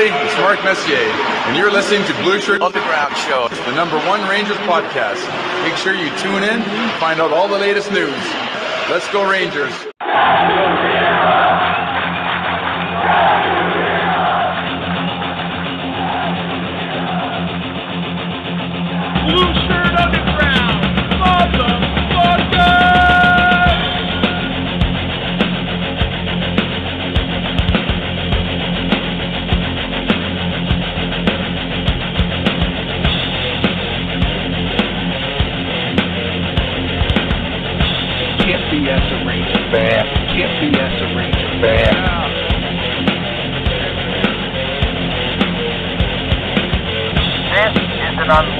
everybody. It's Mark Messier, and you're listening to Blueshirt Underground Show. the number one Rangers podcast. Make sure you tune in, find out all the latest news. Let's go, Rangers.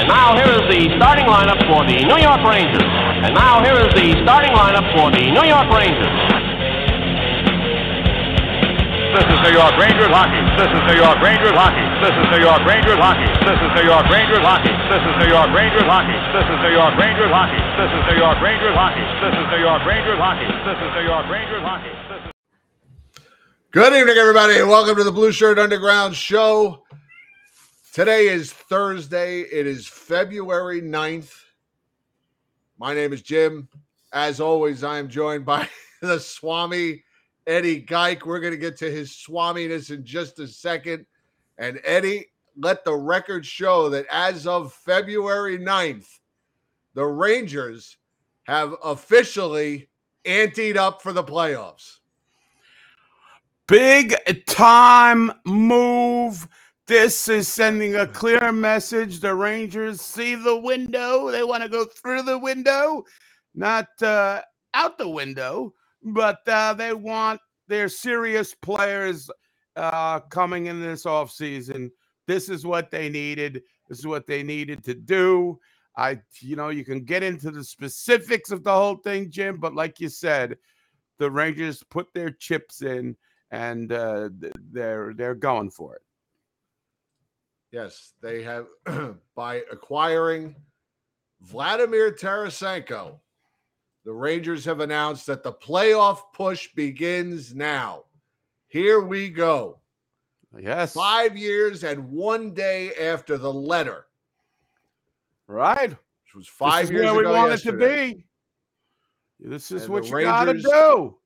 And now here is the starting lineup for the New York Rangers. And now here is the starting lineup for the New York Rangers. This is New York Rangers hockey. This is New York Rangers hockey. This is New York Rangers hockey. This is New York Rangers hockey. This is New York Rangers hockey. This is New York Rangers hockey. This is New York Rangers hockey. This is New York Rangers hockey. This is New York Rangers hockey. Good evening, everybody, and welcome to the Blueshirt Underground Show. Today is Thursday. It is February 9th. My name is Jim. As always, I am joined by the Swami, Eddie Geik. We're going to get to his swaminess in just a second. And Eddie, let the record show that as of February 9th, the Rangers have officially anteed up for the playoffs. Big time move. This is sending a clear message. The Rangers see the window. They want to go through the window, not uh, out the window, but uh, they want their serious players uh, coming in this offseason. This is what they needed. This is what they needed to do. I, you know, you can get into the specifics of the whole thing, Jim, but like you said, the Rangers put their chips in and uh, they're they're going for it. Yes, they have by acquiring Vladimir Tarasenko. The Rangers have announced that the playoff push begins now. Here we go. Yes, Five years and one day after the letter, right. which was five years where we ago want yesterday. it to be. This is And what you gotta do.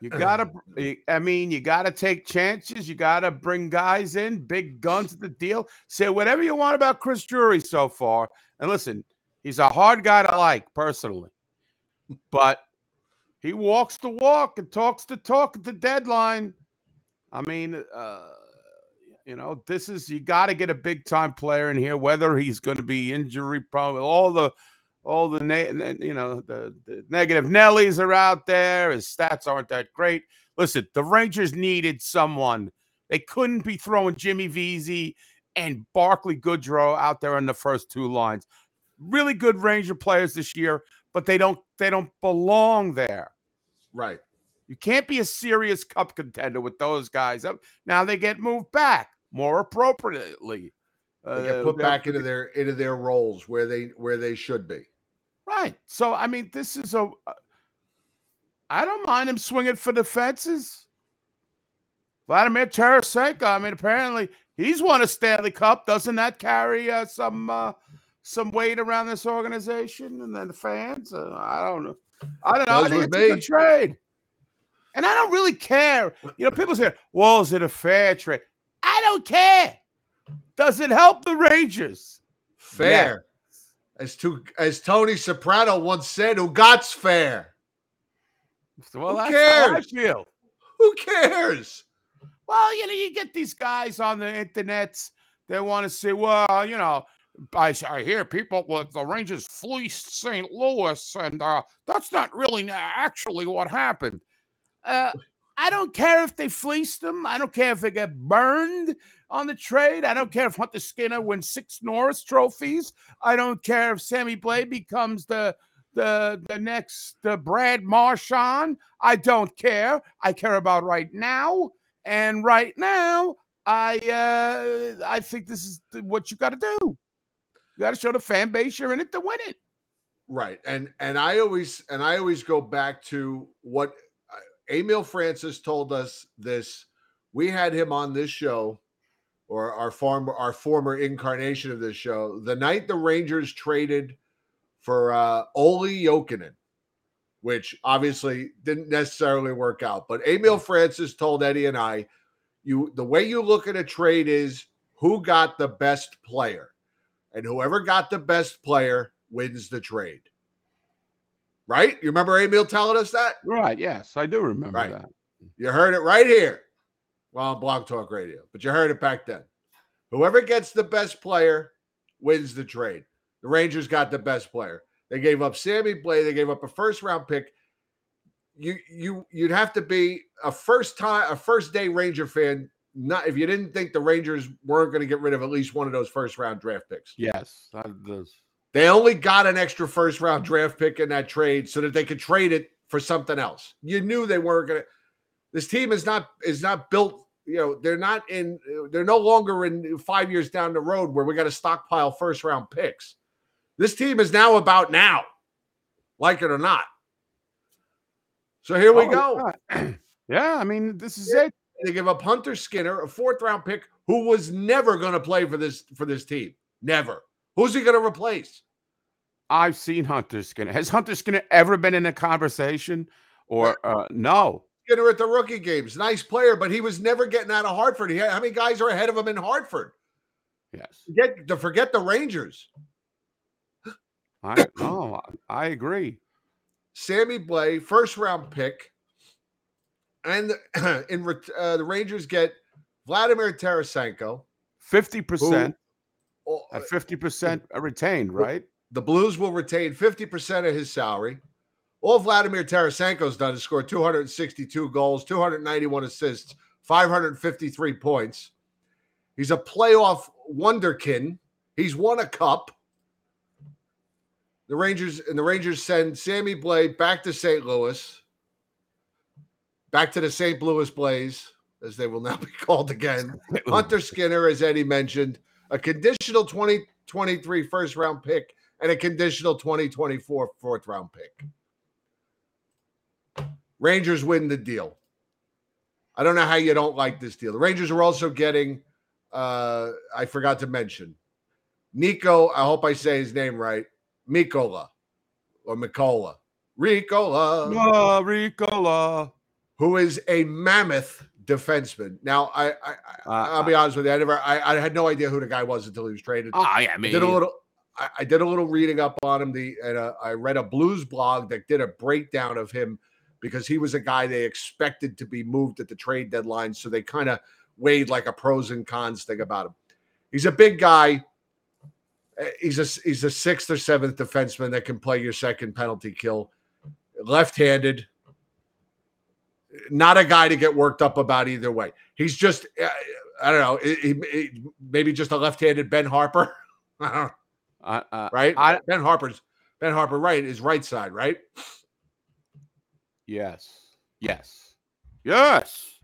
You gotta. I mean, you gotta take chances. You gotta bring guys in, big guns at the deal. Say whatever you want about Chris Drury so far. And listen, he's a hard guy to like personally, but he walks the walk and talks the talk at the deadline. I mean, uh, you know, this is you got to get a big time player in here, whether he's going to be injury prone, all the all the ne- you know the, the negative Nellies are out there. His stats aren't that great. Listen, the Rangers needed someone. They couldn't be throwing Jimmy Vesey and Barclay Goodrow out there on the first two lines. Really good Ranger players this year, but they don't they don't belong there. Right. You can't be a serious cup contender with those guys. Uh, Now they get moved back more appropriately. They Uh, get put they're- back into their into their roles where they where they should be. Right. So I mean, this is a. uh, don't mind him swinging for the fences. Vladimir Tarasenko. I mean, apparently he's won a Stanley Cup. Doesn't that carry uh, some uh, some weight around this organization and then the fans? Uh, I don't know. I don't know. I think it's a good me. trade, and I don't really care. You know, people say, "Well, is it a fair trade?" I don't care. Does it help the Rangers? Fair. As to as Tony Soprano once said, who got's fair? Well, Who that's how I cares? Who cares? Well, you know, you get these guys on the internets. They want to say, well, you know, I, I hear people with the Rangers fleeced St. Louis, and uh, that's not really actually what happened. Uh, I don't care if they fleeced them. I don't care if they get burned on the trade. I don't care if Hunter Skinner wins six Norris trophies. I don't care if Sammy Blais becomes the the the next uh, Brad Marchand. I don't care. I care about right now. And right now, I uh I think this is what you got to do. You got to show the fan base you're in it to win it. Right. And and I always and I always go back to what uh, Emile Francis told us this. We had him on this show or our former our former incarnation of this show the night the Rangers traded for uh Olli Jokinen, which obviously didn't necessarily work out. But Emile Francis told Eddie and I, you the way you look at a trade is who got the best player. And whoever got the best player wins the trade. Right? You remember Emile telling us that? Right. Yes, I do remember Right. that. You heard it right here. Well, on Blog Talk Radio, but you heard it back then. Whoever gets the best player wins the trade. The Rangers got the best player. They gave up Sammy Blais. They gave up a first round pick. You you you'd have to be a first time a first day Ranger fan. Not if you didn't think the Rangers weren't going to get rid of at least one of those first round draft picks. Yes. They only got an extra first round draft pick in that trade so that they could trade it for something else. You knew they weren't going to. This team is not is not built. You know, they're not in. They're no longer in five years down the road where we got to stockpile first round picks. This team is now about now, like it or not. So here we Oh, go. Yeah. I mean, this is Yeah. it. They give up Hunter Skinner, a fourth round pick, who was never going to play for this for this team. Never. Who's he going to replace? I've seen Hunter Skinner. Has Hunter Skinner ever been in a conversation? Or uh, no? Skinner at the rookie games. Nice player, but he was never getting out of Hartford. He had, how many guys are ahead of him in Hartford? Yes, Forget to forget the Rangers. I no, I agree. Sammy Blais, first round pick, and in uh, the Rangers get Vladimir Tarasenko. Fifty percent Oh, at fifty percent retained, right? The Blues will retain 50% of his salary. All Vladimir Tarasenko's done is score 262 goals, 291 assists, 553 points. He's a playoff wonderkin. He's won a cup. The Rangers and the Rangers send Sammy Blais back to St. Louis, back to the St. Louis Blaze, as they will now be called again. Hunter Skinner, as Eddie mentioned, a conditional 2023 first round pick and a conditional 2024 fourth round pick. Rangers win the deal. I don't know how you don't like this deal. The Rangers are also getting, uh, I forgot to mention, Niko, I hope I say his name right, Mikkola or Mikkola. Ricola Oh, Ricola. who is a mammoth defenseman. Now, I, I, I Uh, I'll be honest with you, I never, I, I had no idea who the guy was until he was traded. Oh, yeah, I I did a little, I, I did a little reading up on him. The and uh, I read a blues blog that did a breakdown of him because he was a guy they expected to be moved at the trade deadline. So they kind of weighed like a pros and cons thing about him. He's a big guy. Uh, He's a he's a sixth or seventh defenseman that can play your second penalty kill, left-handed. Not a guy to get worked up about either way. He's just uh, I don't know. he- he- he- maybe just a left-handed Ben Harpur. I don't know, uh, uh, right? I- ben Harpur's Ben Harpur, right? Is right side, right? Yes, yes, yes.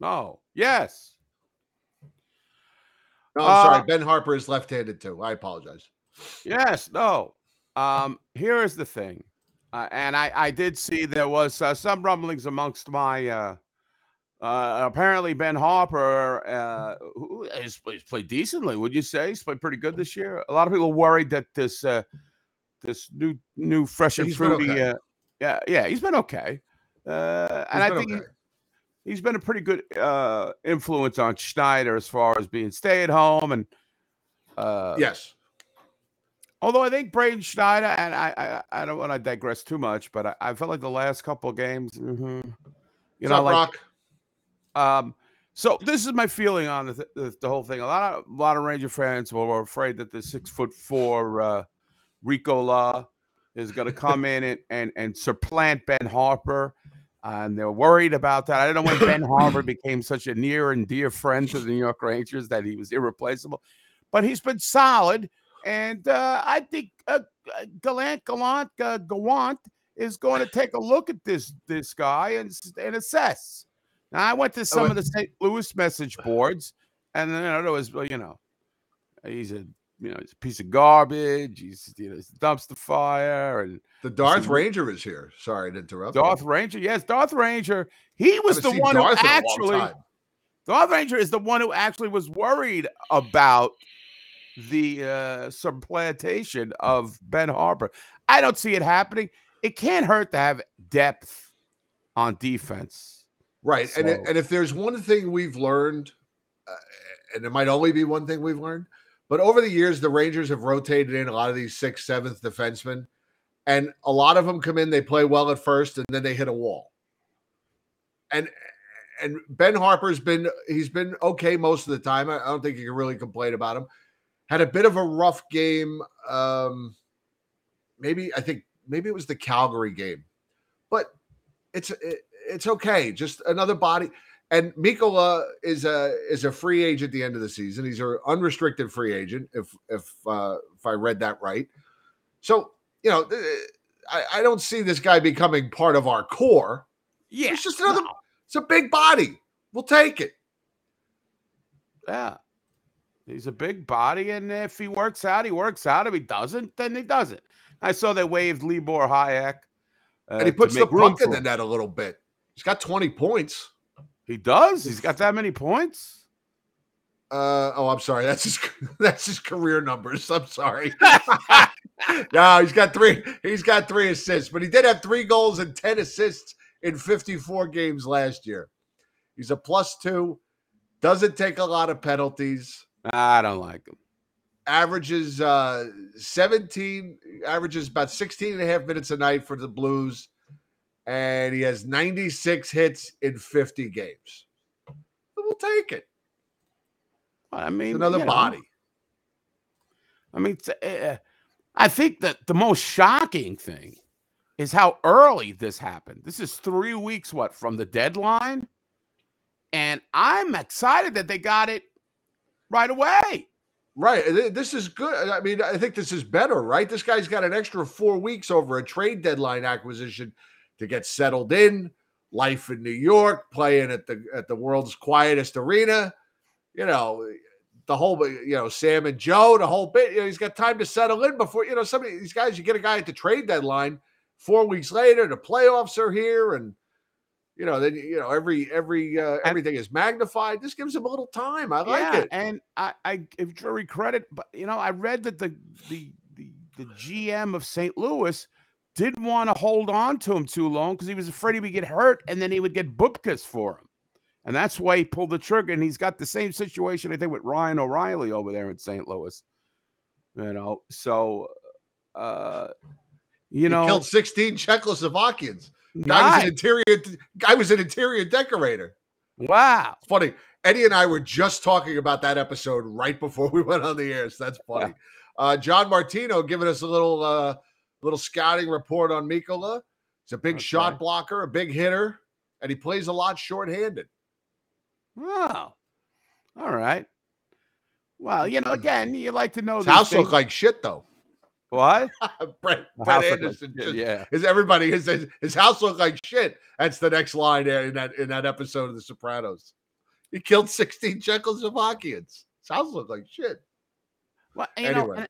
No, yes. No, I'm Uh, sorry. Ben Harpur is left-handed too. I apologize. Yes, no. Um, here is the thing, uh, and I I did see there was uh, some rumblings amongst my. Uh, uh, apparently, Ben Harpur uh, who has, he's played decently. Would you say he's played pretty good this year? A lot of people worried that this uh, this new new fresh and fruity. okay. Uh, yeah, yeah, he's been okay, uh, and I think he- okay. he's been a pretty good uh, influence on Schneider as far as being stay at home and. Uh, yes. Although I think Braden Schneider, and I, I, I don't want to digress too much, but I, I felt like the last couple of games, mhm, you What's know, up, like, Rock? um, so this is my feeling on the, the, the whole thing. A lot of, a lot of Ranger fans were, afraid that the six foot four uh, Rico La is going to come in and, and and supplant Ben Harpur. and they're worried about that. I don't know when Ben Harpur became such a near and dear friend to the New York Rangers that he was irreplaceable, but he's been solid. And uh, I think uh, Gallant Gallant uh, Gallant is going to take a look at this this guy and and assess. Now I went to some of the St. Louis message boards, and then you know, there was you know, he's a you know he's a piece of garbage. He's you know he's a dumpster fire and The Darth Ranger is here. Sorry to interrupt. Darth Ranger. Yes, Darth Ranger. He was the one Darth who in a long actually. Darth Ranger is the one who actually was worried about the uh, supplantation of Ben Harpur. I don't see it happening. It can't hurt to have depth on defense. Right. And, and if there's one thing we've learned, uh, and it might only be one thing we've learned, but over the years, the Rangers have rotated in a lot of these sixth, seventh defensemen, and a lot of them come in, they play well at first, and then they hit a wall. And and Ben Harpur's been he's been okay most of the time. I don't think you can really complain about him. Had a bit of a rough game. Um, maybe I think maybe it was the Calgary game, but it's it, it's okay. Just another body. And Mikkola is a is a free agent at the end of the season. He's an unrestricted free agent, if if uh, if I read that right. So you know, I, I don't see this guy becoming part of our core. Yeah, It's just another. no, It's a big body. We'll take it. yeah. He's a big body, and if he works out, he works out. If he doesn't, then he doesn't. I saw they waived Libor Hajek, uh, and he puts the puck in the net a little bit. He's got twenty points. He does. He's got that many points. Uh, oh, I'm sorry. That's his that's his career numbers. I'm sorry. no, he's got three. He's got three assists, but he did have three goals and ten assists in 54 games last year. He's a plus two. Doesn't take a lot of penalties. I don't like him. Averages uh 17. Averages about 16 and a half minutes a night for the Blues, and he has 96 hits in 50 games. We'll take it. I mean, It's another you know, body. I mean, uh, I think that the most shocking thing is how early this happened. This is three weeks, what, from the deadline? And I'm excited that they got it right away. Right. This is good. I mean, I think this is better, right? This guy's got an extra four weeks over a trade deadline acquisition to get settled in, life in New York, playing at the at the world's quietest arena. You know, the whole you know, Sam and Joe, the whole bit. You know, he's got time to settle in before, you know, some of these guys, you get a guy at the trade deadline, four weeks later, the playoffs are here, and you know, then you know, every every uh, everything is magnified. This gives him a little time. I like yeah, it. and I, I give Drury credit, but you know, I read that the the the, the GM of St. Louis didn't want to hold on to him too long because he was afraid he would get hurt and then he would get bupkas for him. And that's why he pulled the trigger. And he's got the same situation, I think, with Ryan O'Reilly over there in St. Louis. You know, so uh you he know, killed 16 Czechoslovakians. Guy was an interior guy was an interior decorator. wow. It's funny. Eddie and I were just talking about that episode right before we went on the air. So that's funny. Uh, John Martino giving us a little uh, little scouting report on Mikkola. He's a big Okay. shot blocker, a big hitter, and he plays a lot shorthanded. Oh, all right. Well, you know, again, you like to know His house things. looked like shit though. what? Brett, Brett looked like Anderson. just- yeah. Is everybody his, his house looked like shit? That's the next line in that in that episode of The Sopranos. He killed 16 Czechoslovakians. His house looked like shit. Well, you know, Anyway. and, the-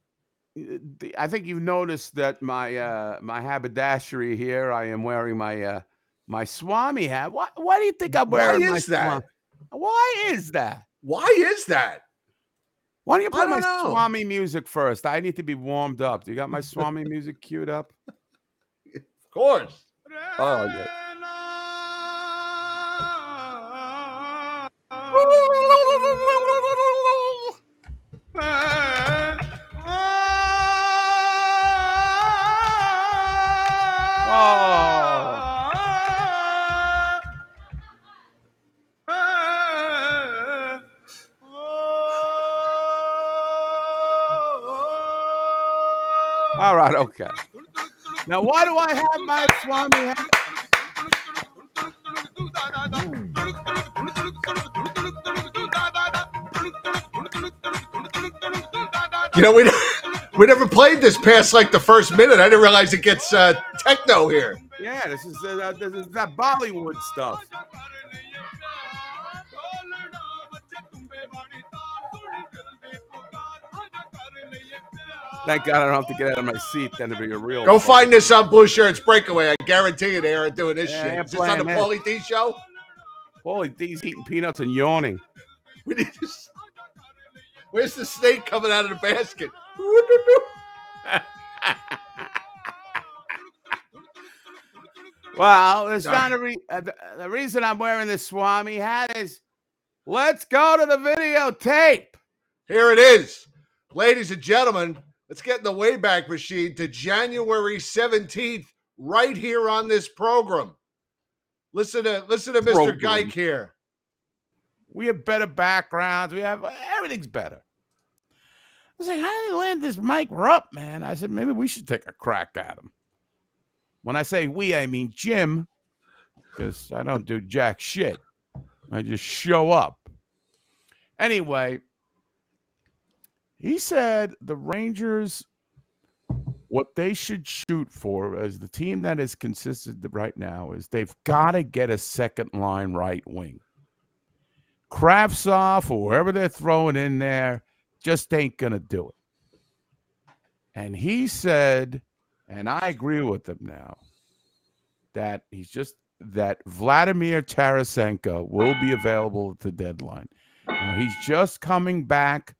I think you've noticed that my uh my haberdashery here. I am wearing my uh my Swami hat. Why? Why do you think I'm Why wearing my is that? Swami? Why is that? Why is that? Why don't you play my don't know. Swami music first? I need to be warmed up. Do you got my Swami music queued up? Of course. Oh, yeah. Okay. Now, why do I have my Swami hat? You know, we we never played this past like the first minute. I didn't realize it gets uh, techno here. Yeah, this is uh, this is that Bollywood stuff. Thank God I don't have to get out of my seat. Then to be a real. Go find this on Blueshirts Breakaway. I guarantee you they aren't doing this Yeah, shit. they're Is this on the playing. Paulie D show? Holy D's eating peanuts and yawning. We need to Where's the snake coming out of the basket? Well, it's not a re- uh, the, the reason I'm wearing this Swami hat is let's go to the videotape. Here it is. Ladies and gentlemen, let's get in the Wayback Machine to January 17th, right here on this program. Listen to listen to Mr. Program. Geik here. We have better backgrounds. We have everything's better. I was like, how did they land this Mike Rupp, man? I said, maybe we should take a crack at him. When I say we, I mean Jim, because I don't do jack shit. I just show up. Anyway, he said the Rangers, what they should shoot for as the team that is consistent right now is they've got to get a second line right wing. Kravtsov or whoever they're throwing in there just ain't going to do it. And he said, and I agree with him now, that he's just that Vladimir Tarasenko will be available at the deadline. Now, he's just coming back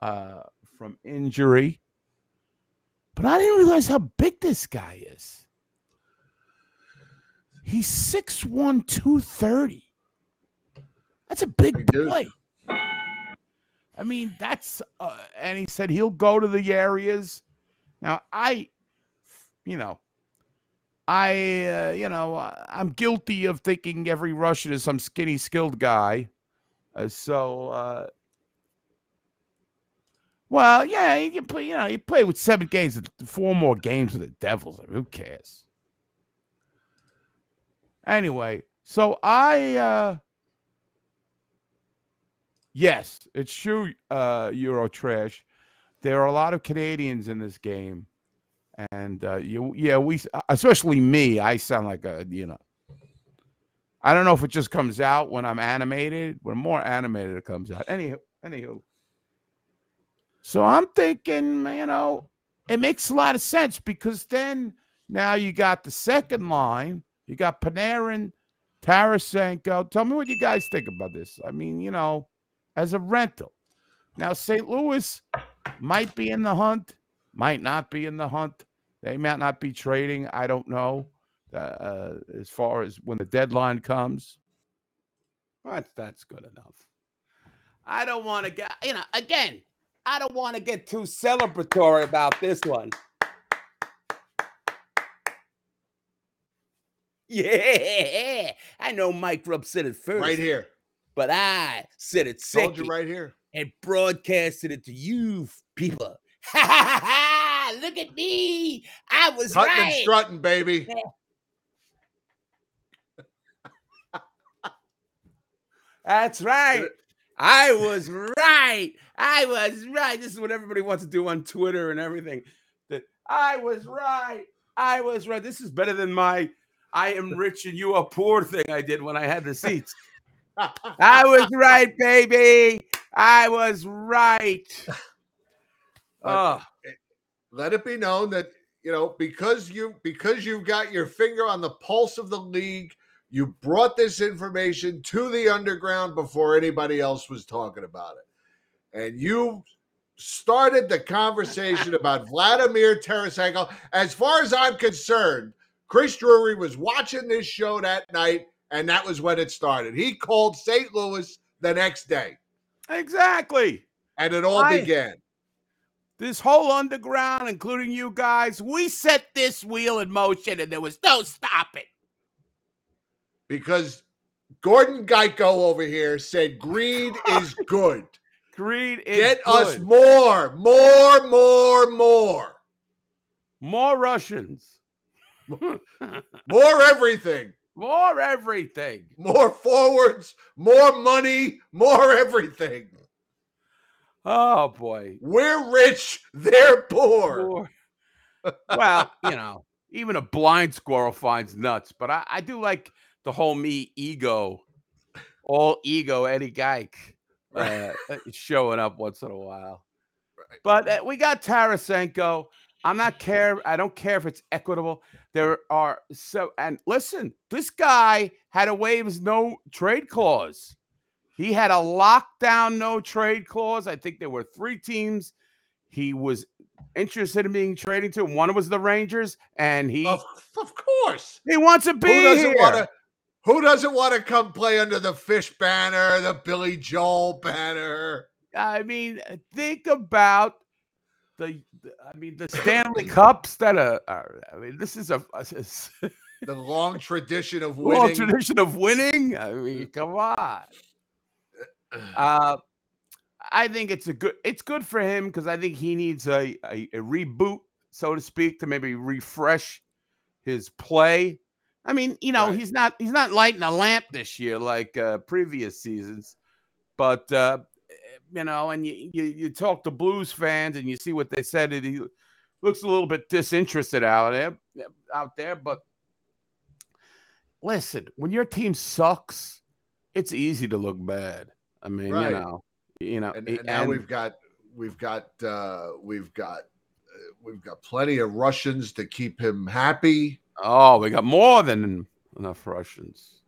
uh, from injury, but I didn't realize how big this guy is. He's 6'1, 230. That's a big play. I mean, that's, uh, and he said he'll go to the areas. Now, I, you know, I, uh, you know, uh, I'm guilty of thinking every Russian is some skinny, skilled guy. Uh, so, uh, well, yeah, you can play, you know, you play with seven games, four more games with the Devils. Who cares? Anyway, so I, uh, yes, it's true, uh, Euro trash. There are a lot of Canadians in this game. And uh, you, yeah, we, especially me, I sound like a, you know, I don't know if it just comes out when I'm animated. When I'm more animated, it comes out. Anywho, anywho. So I'm thinking, you know, it makes a lot of sense because then now you got the second line, you got Panarin, Tarasenko. Tell me what you guys think about this. I mean, you know, as a rental. Now, St. Louis might be in the hunt, might not be in the hunt. They might not be trading. I don't know. Uh, uh, as far as when the deadline comes, that's that's good enough. I don't want to get, you know, again, I don't want to get too celebratory about this one. Yeah, I know Mike Rupp said it first, Right here. but I said it Told you right here. and broadcasted it to you people. Ha ha ha! Look at me! I was Cutting and right. strutting, baby. That's right. I was right. I was right. This is what everybody wants to do on Twitter and everything. That I was right. I was right. This is better than my I am rich and you are poor thing I did when I had the seats. I was right, baby. I was right. Oh, Let it be known that you know because you because you've got your finger on the pulse of the league. You brought this information to the underground before anybody else was talking about it. And you started the conversation about Vladimir Tarasenko. As far as I'm concerned, Chris Drury was watching this show that night, and that was when it started. He called St. Louis the next day, exactly. and it all I- began. This whole underground, including you guys, we set this wheel in motion and there was no stopping. Because Gordon Geico over here said greed is good. Greed is Get us more, more, more, more, more Russians. more everything. more everything. more forwards, more money, more everything. Oh boy. We're rich, they're poor. More. well, you know, even a blind squirrel finds nuts, but I, I do like the whole me ego, all ego Eddie Geik uh, uh, showing up once in a while. But uh, we got Tarasenko. I'm not care. I don't care if it's equitable. There are so and listen, this guy had a waive his no trade clause. He had a lockdown no trade clause. I think there were three teams he was interested in being traded to. One was the Rangers, and he Of, of course. he wants to be Who doesn't here. want to? Who doesn't want to come play under the fish banner, the Billy Joel banner? I mean, think about the. I mean, the Stanley Cups that are. are I mean, this is a, a, a The long tradition of winning. long tradition of winning. I mean, come on. Uh, I think it's a good. It's good for him because I think he needs a, a a reboot, so to speak, to maybe refresh his play. I mean, you know, Right. he's not he's not lighting a lamp this year like uh, previous seasons, but uh, you know, and you, you you talk to Blues fans and you see what they said, and he looks a little bit disinterested out there out there. But listen, when your team sucks, it's easy to look bad. I mean, Right. you know, you know, and, and now and- we've got we've got uh we've got uh, we've got plenty of Russians to keep him happy. Oh, we got more than enough Russians.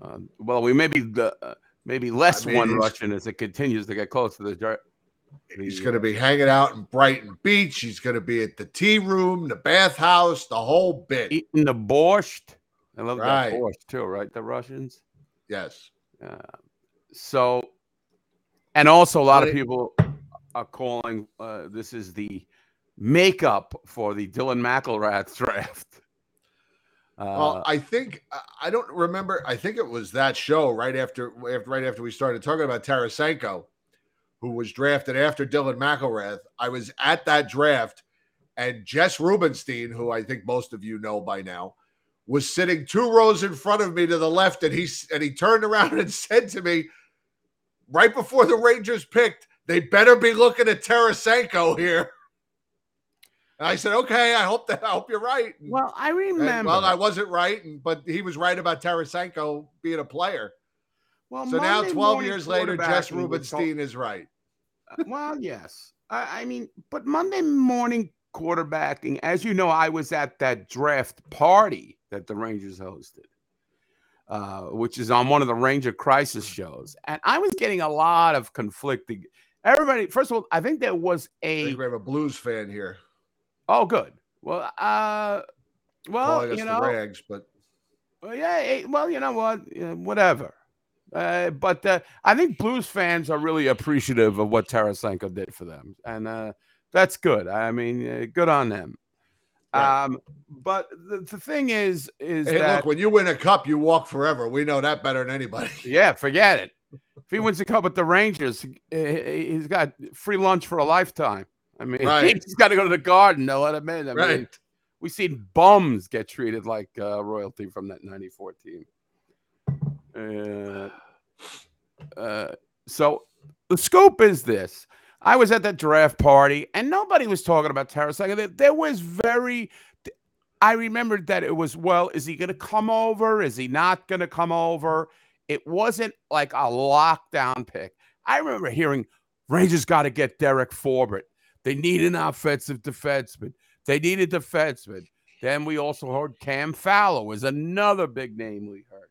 Uh, well, we maybe the uh, maybe less mean, one Russian as it continues to get close to the. He's going to be hanging out in Brighton Beach. He's going to be at the tea room, the bathhouse, the whole bit. eating the borscht. I love Right. that borscht too, right? The Russians. yes. Uh, so, and also a lot But of it- people are calling uh, this is the makeup for the Dylan McIlrath draft. Uh, Well, I think I- don't remember. I think it was that show right after, after right after we started talking about Tarasenko, who was drafted after Dylan McIlrath. I was at that draft, and Jess Rubenstein, who I think most of you know by now, was sitting two rows in front of me to the left, and he and he turned around and said to me, right before the Rangers picked, "They better be looking at Tarasenko here." And I said, "Okay, I hope that I hope you're right." And- well, I and, remember. well, I wasn't right, and, but he was right about Tarasenko being a player. well, So now, 12 years later, Jess Rubenstein is right. Uh, well, yes. I, I mean, but Monday morning quarterbacking, as you know, I was at that draft party that the Rangers hosted, uh, which is on one of the Ranger Crisis shows. And I was getting a lot of conflicting. Everybody, first of all, I think there was I a. think we have a Blues fan here Oh, good. Well, uh, well, you know, Rags, but well, yeah, eh, well, you know what? Yeah, whatever. Uh, but uh, I think Blues fans are really appreciative of what Tarasenko did for them, and uh, that's good. I mean, uh, good on them. Right. Um, but the, the thing is, is hey, that look, when you win a cup, you walk forever. We know that better than anybody. yeah, forget it. If he wins a cup with the Rangers, he's got free lunch for a lifetime. I mean, Right. he's got to go to the Garden to let him in. I mean, we've seen bums get treated like uh, royalty from that 94 team. Uh, uh, so the scope is this. I was at that draft party and nobody was talking about Tarasenko. There, there was very, I remembered that it was, well, is he going to come over? Is he not going to come over? It wasn't like a lockdown pick. I remember hearing Rangers got to get Derek Forbort. They need an offensive defenseman. They need a defenseman. Then we also heard Cam Fowler was another big name we heard.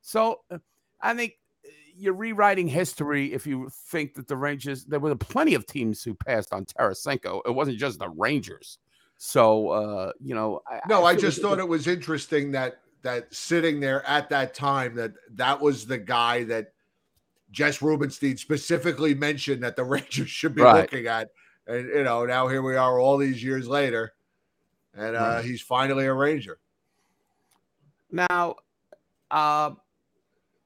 So uh, I think uh, you're rewriting history if you think that the Rangers, there were plenty of teams who passed on Tarasenko. It wasn't just the Rangers. So, uh, you know, No, I feel just like- thought it was interesting that that sitting there at that time that that was the guy that Jess Rubenstein specifically mentioned that the Rangers should be Right. looking at, and you know now here we are all these years later, and uh, Right. he's finally a Ranger. Now, uh,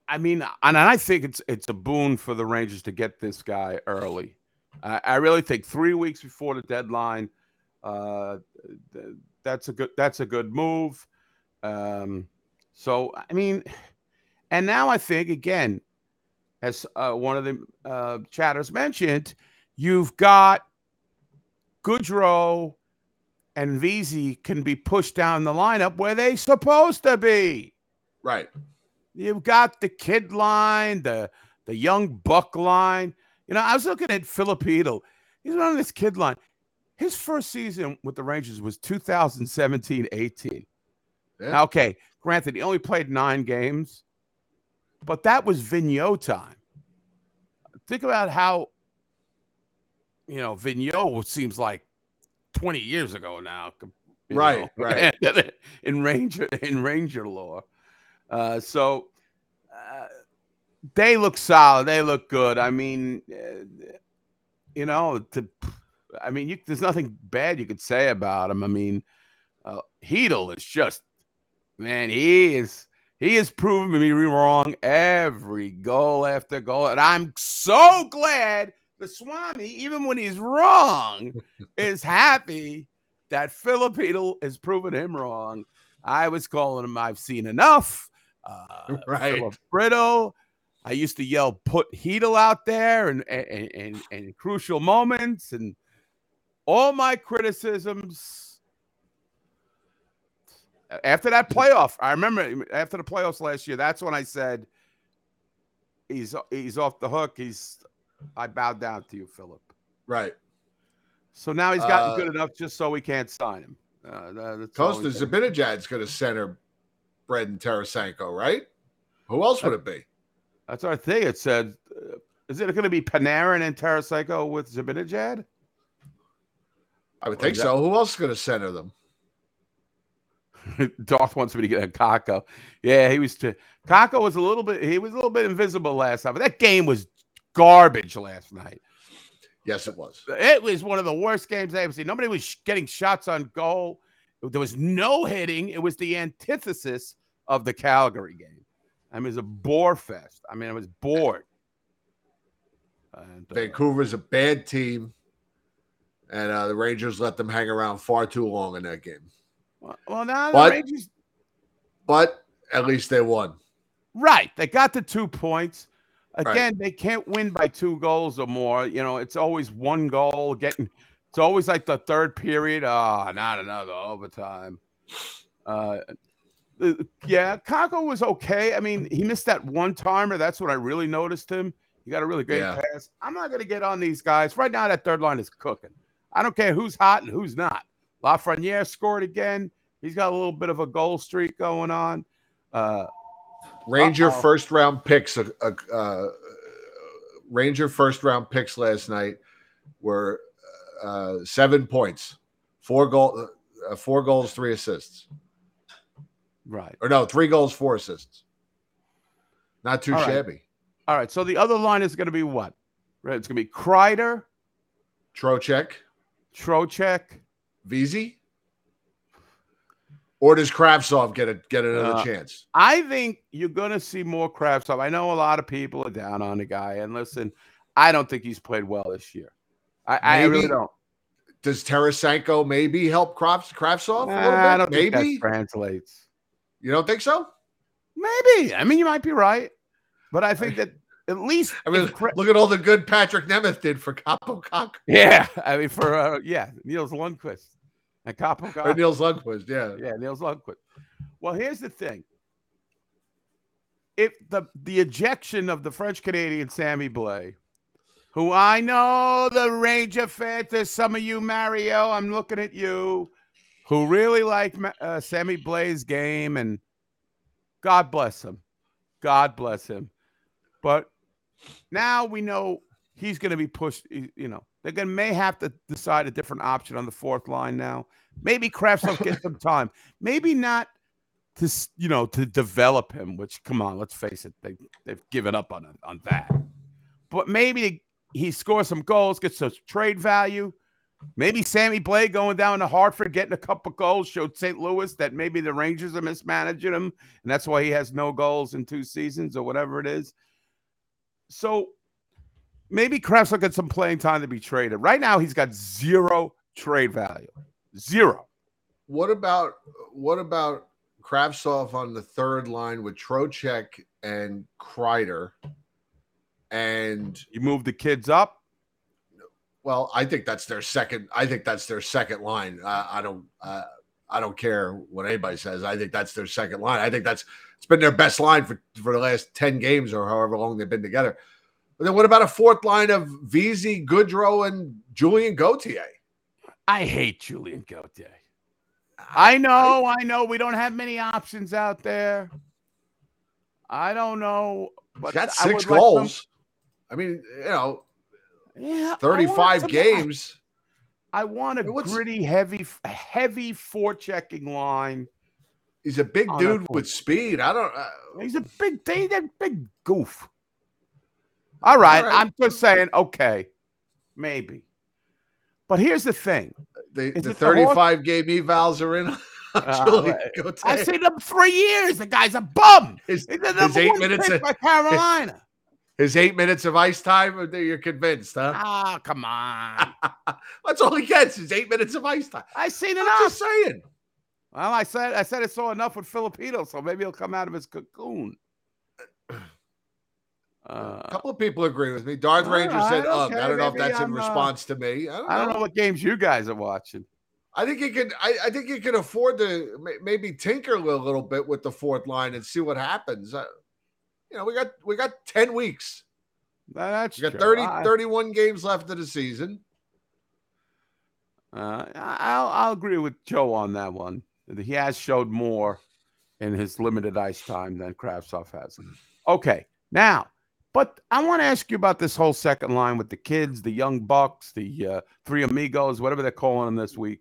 I mean, and I think it's it's a boon for the Rangers to get this guy early. I, I really think three weeks before the deadline, uh, th- that's a good that's a good move. Um, So I mean, and now I think again, as uh, one of the uh, chatters mentioned, you've got Goodrow and Vesey can be pushed down the lineup where they're supposed to be. Right. You've got the kid line, the the young buck line. You know, I was looking at Filipino. He's on this kid line. His first season with the Rangers was 2017-18. Yeah. Now, okay, granted, he only played nine games, but that was Vigneault time. Think about how, you know, Vigneault seems like 20 years ago now. Right, know, right. in Ranger in Ranger lore. Uh, so uh, they look solid. They look good. I mean, uh, you know, to, I mean, you, there's nothing bad you could say about him. I mean, uh, Chytil is just, man, he is, he has proven me wrong every goal after goal. And I'm so glad the Swami, even when he's wrong, is happy that Filipino has proven him wrong. I was calling him, I've seen enough. Uh, Right. Brittle. I used to yell, put Chytil out there and and, and, and crucial moments and all my criticisms. After that playoff, I remember after the playoffs last year, that's when I said he's he's off the hook. He's I bowed down to you, Philip. Right. So now he's gotten Uh, good enough just so we can't sign him. Uh, Costa Zibanejad's going to center Brendan Tarasenko, right? Who else would it be? That's our thing. It said, uh, is it going to be Panarin and Tarasenko with Zabinajad? I would Or think is that- so. Who else is going to center them? Darth wants me to get a Kakko. Yeah, he was. T- Kakko was a little bit. He was a little bit invisible last time. But that game was garbage last night. Yes, it was. It was one of the worst games I ever seen. Nobody was sh- getting shots on goal. There was no hitting. It was the antithesis of the Calgary game. I mean, it was a bore fest. I mean, I was bored. And, uh, Vancouver's a bad team, and uh, the Rangers let them hang around far too long in that game. well, well, now But- the Rangers But at least they won. Right. They got the two points. Again, they can't win by two goals or more. You know, it's always one goal getting it's always like the third period. Ah, not another overtime. Uh yeah, Kakko was okay. I mean, he missed that one timer. That's what I really noticed him. He got a really great Yeah. pass. I'm not gonna get on these guys. Right now, that third line is cooking. I don't care who's hot and who's not. Lafreniere scored again. He's got a little bit of a goal streak going on. Uh Ranger Uh-oh. first round picks. Uh, uh, uh, Ranger first round picks last night were uh, seven points, four goal, uh, four goals, three assists, right. or no, three goals, four assists. Not too All right. shabby. All right. So the other line is going to be what? Right. It's going to be Kreider, Trocheck, Trocheck. Vesey, or does Kravtsov get a get another Uh, chance? I think you're going to see more Kravtsov. I know a lot of people are down on the guy, and listen, I don't think he's played well this year. I, I really don't. Does Tarasenko maybe help Kravts, Kravtsov a little bit? I don't think maybe that translates. you don't think so? Maybe. I mean, you might be right, but I think that at least. I mean, Kra- look at all the good Patrik Nemeth did for Kaapo Kakko yeah. I mean, for uh, yeah, Nils Lundkvist and Kaapo. or Nils Lundkvist. Yeah, Yeah, Nils Lundkvist. Well, here's the thing. If the the ejection of the French Canadian Sammy Blais, who I know the Ranger fan, there's some of you, Mario, I'm looking at you, who really like uh, Sammy Blais's game, and God bless him. God bless him. But now we know he's going to be pushed. You know, they're going to may have to decide a different option on the fourth line now. Maybe Kravtsov gets some time. Maybe not to you know to develop him. Which come on, let's face it, they they've given up on on that. But maybe he scores some goals, gets some trade value. Maybe Sammy Blais going down to Hartford, getting a couple goals, showed St. Louis that maybe the Rangers are mismanaging him, and that's why he has no goals in two seasons or whatever it is. So maybe Krebs will get some playing time to be traded. Right now, he's got zero trade value. Zero. What about what about Kravtsov on the third line with Trocheck and Kreider. And You move the kids up. well, I think that's their second. I think that's their second line. Uh, I don't. Uh, I don't care what anybody says. I think that's their second line. I think that's it's been their best line for for the last ten games or however long they've been together. But then what about a fourth line of Vesey, Goodrow, and Julien Gauthier? I hate Julien Gauthier. I know, I know. We don't have many options out there. I don't know, but I six would like goals. I mean, you know, Yeah, I want thirty-five some- games. I want a What's- gritty, heavy, heavy forechecking line. He's a big dude that's with speed. I don't. Uh, He's a big, he's a big goof. All right, All right. I'm just saying, okay, maybe. But here's the thing: the Is the it the horse- thirty-five game evals are in. Uh, I've Gauthier. seen him three years. The guy's a bum. His, He's his eight minutes of by Carolina. his eight minutes of ice time. You're convinced, huh? Ah, come on. That's all he gets is eight minutes of ice time. I seen I'm enough. just saying. Well, I said I said I saw enough with Filipino, so maybe he'll come out of his cocoon. A Uh, couple of people agree with me. Darth Ranger said, right, "Ugh." okay, I don't know if that's in I'm, uh, response to me. I don't, I don't know. what games you guys are watching. I think he could. I, I think he could afford to maybe tinker a little, bit with the fourth line and see what happens. Uh, you know, we got we got ten weeks. That's We got true. 30, I- 31 games left of the season. Uh, I- I'll I'll agree with Joe on that one. He has showed more in his limited ice time than Kravtsov has. Okay, now, but I want to ask you about this whole second line with the kids, the young bucks, the uh, three amigos, whatever they're calling them this week.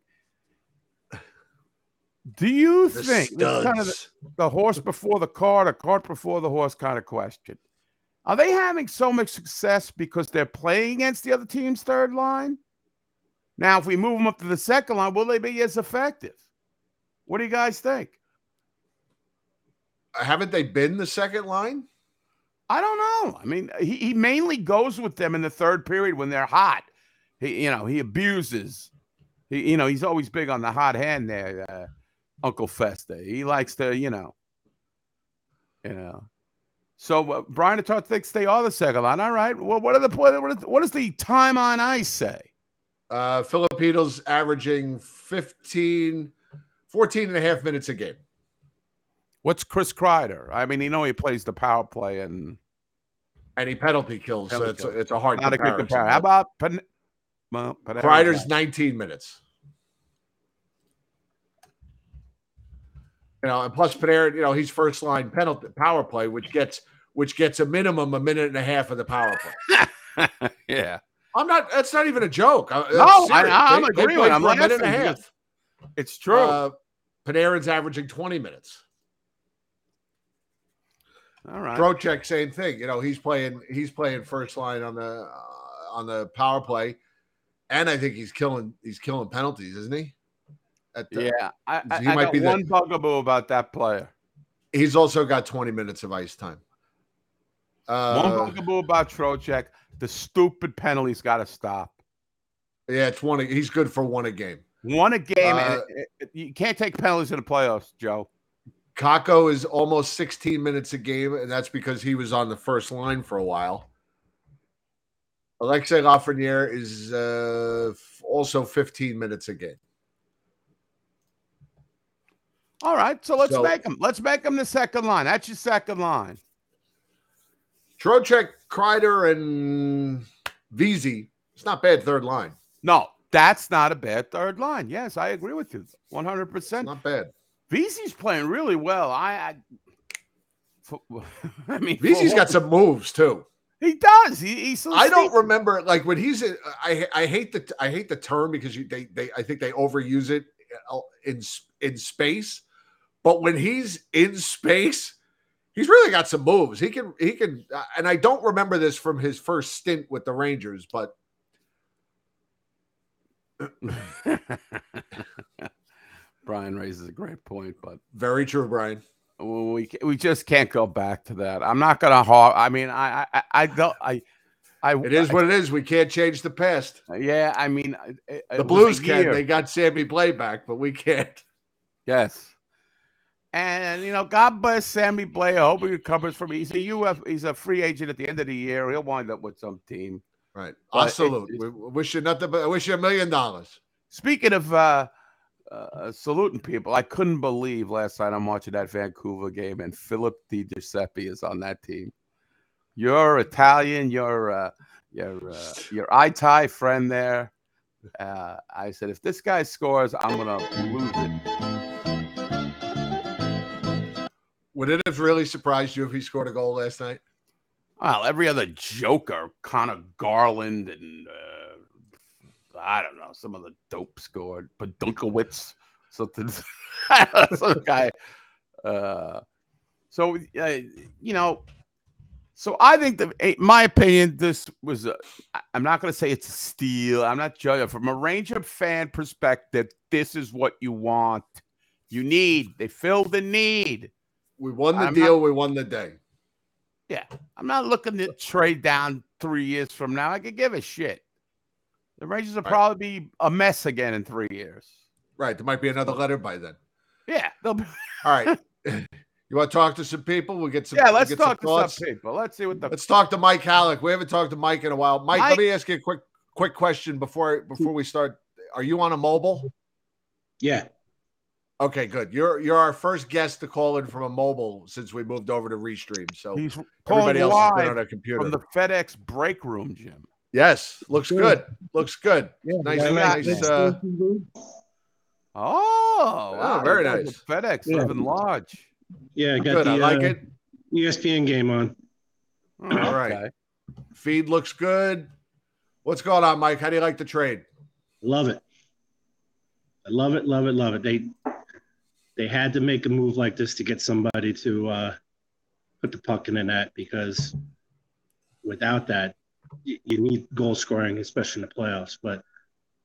Do you The think kind of the, the horse before the cart, or cart before the horse kind of question? Are they having so much success because they're playing against the other team's third line? Now, if we move them up to the second line, will they be as effective? What do you guys think? Haven't they been the second line? I don't know. I mean, he, he mainly goes with them in the third period when they're hot. He, you know, he abuses. He, you know, he's always big on the hot hand there, uh, Uncle Festa. He likes to, you know, you know. So uh, Brian Atar thinks they are the second line. All right. Well, what are the what, what does the time on ice say? Uh, Filipinos averaging 15, 14 and a half minutes a game. What's Chris Kreider? I mean, you know, he plays the power play and And he penalty kills, so Penalty it's a, it's a hard not a good comparison. comparison. How about Pan- well, Kreider's not- 19 minutes. You know, and plus Panarin, you know, he's first line penalty power play, which gets which gets a minimum a minute and a half of the power play. yeah. I'm not. That's not even a joke. I, no, I, they agreeing. I'm a minute and a half. It's true. Uh, Panarin's averaging 20 minutes. All right. Trocheck, same thing. You know, he's playing. He's playing first line on the uh, on the power play, and I think he's killing. He's killing penalties, isn't he? At the- Yeah, I, I, He I might be the- one bugaboo about that player. He's also got 20 minutes of ice time. one Uh, bugaboo about Trocheck. The stupid penalties got to stop. yeah, it's one. He's good for one a game. One a game, and Uh, it- it- you can't take penalties in the playoffs, Joe. Kakko is almost 16 minutes a game, and that's because he was on the first line for a while. Alexis Lafreniere is uh, also 15 minutes a game. All right, so let's So- make him. Let's make him the second line. That's your second line. Trocheck, Kreider, and Vesey. It's not bad third line. No, that's not a bad third line. Yes, I agree with you, one hundred percent. Not bad. Vesey's playing really well. I, I, I mean, Vesey's got some moves too. He does. He, he's. I don't remember like when he's I I hate the I hate the term because you, they they I think they overuse it uh, in in space, but when he's in space, he's really got some moves. He can he can uh, and I don't remember this from his first stint with the Rangers, but Brian raises a great point, but very true, Brian. we we just can't go back to that. I'm not gonna I mean, I I I don't. I I. It is what it is. We can't change the past. Yeah, I mean, it- it The a Blues can. They got Sammy Blais back, but we can't. Yes. And you know, God bless Sammy Blais. I hope he recovers from. He's a UF. He's a free agent at the end of the year. He'll wind up with some team. Right. But I it- salute. We we wish you nothing but I wish you a million dollars. Speaking of uh, uh, saluting people, I couldn't believe last night I'm watching that Vancouver game and Phillip Di Giuseppe is on that team. You're Italian. You're uh, your uh, your Itai friend there. Uh, I said, if this guy scores, I'm gonna lose it. Would it have really surprised you if he scored a goal last night? Well, every other Joker, Conor Garland, and uh, I don't know, some of the dope scored, but Dunkowitz, something, some guy. Uh, so, uh, you know, so I think that, my opinion, this was, I- I'm not going to say it's a steal. I'm not judging. From a Ranger fan perspective, this is what you want. You need. They fill the need. We won the I'm deal. we won the day. Yeah, I'm not looking to trade down three years from now. I could give a shit. The Rangers will Right. probably be a mess again in three years. Right. There might be another letter by then. Yeah, they'll be. All right. you want to talk to some people? We'll get some. Yeah, let's get some talk to thoughts. some people. Let's see what the. Let's talk to Mike Halleck. We haven't talked to Mike in a while. Mike, Mike- let me ask you a quick quick question before before we start. Are you on a mobile? Yeah. Okay, good. You're you're our first guest to call in from a mobile since we moved over to Restream. So He's everybody calling else has been live on a computer. from the FedEx break room, Jim. Yes, looks good. Looks good. Yeah, Nice, yeah, nice. nice. Uh, Oh, wow, very nice. FedEx Yeah. living large. Yeah, I got good. the I like uh, it. ESPN game on. All right. okay. Feed looks good. What's going on, Mike? How do you like the trade? Love it. I love it, love it, love it. They they had to make a move like this to get somebody to uh, put the puck in the net because without that, you, you need goal scoring, especially in the playoffs. But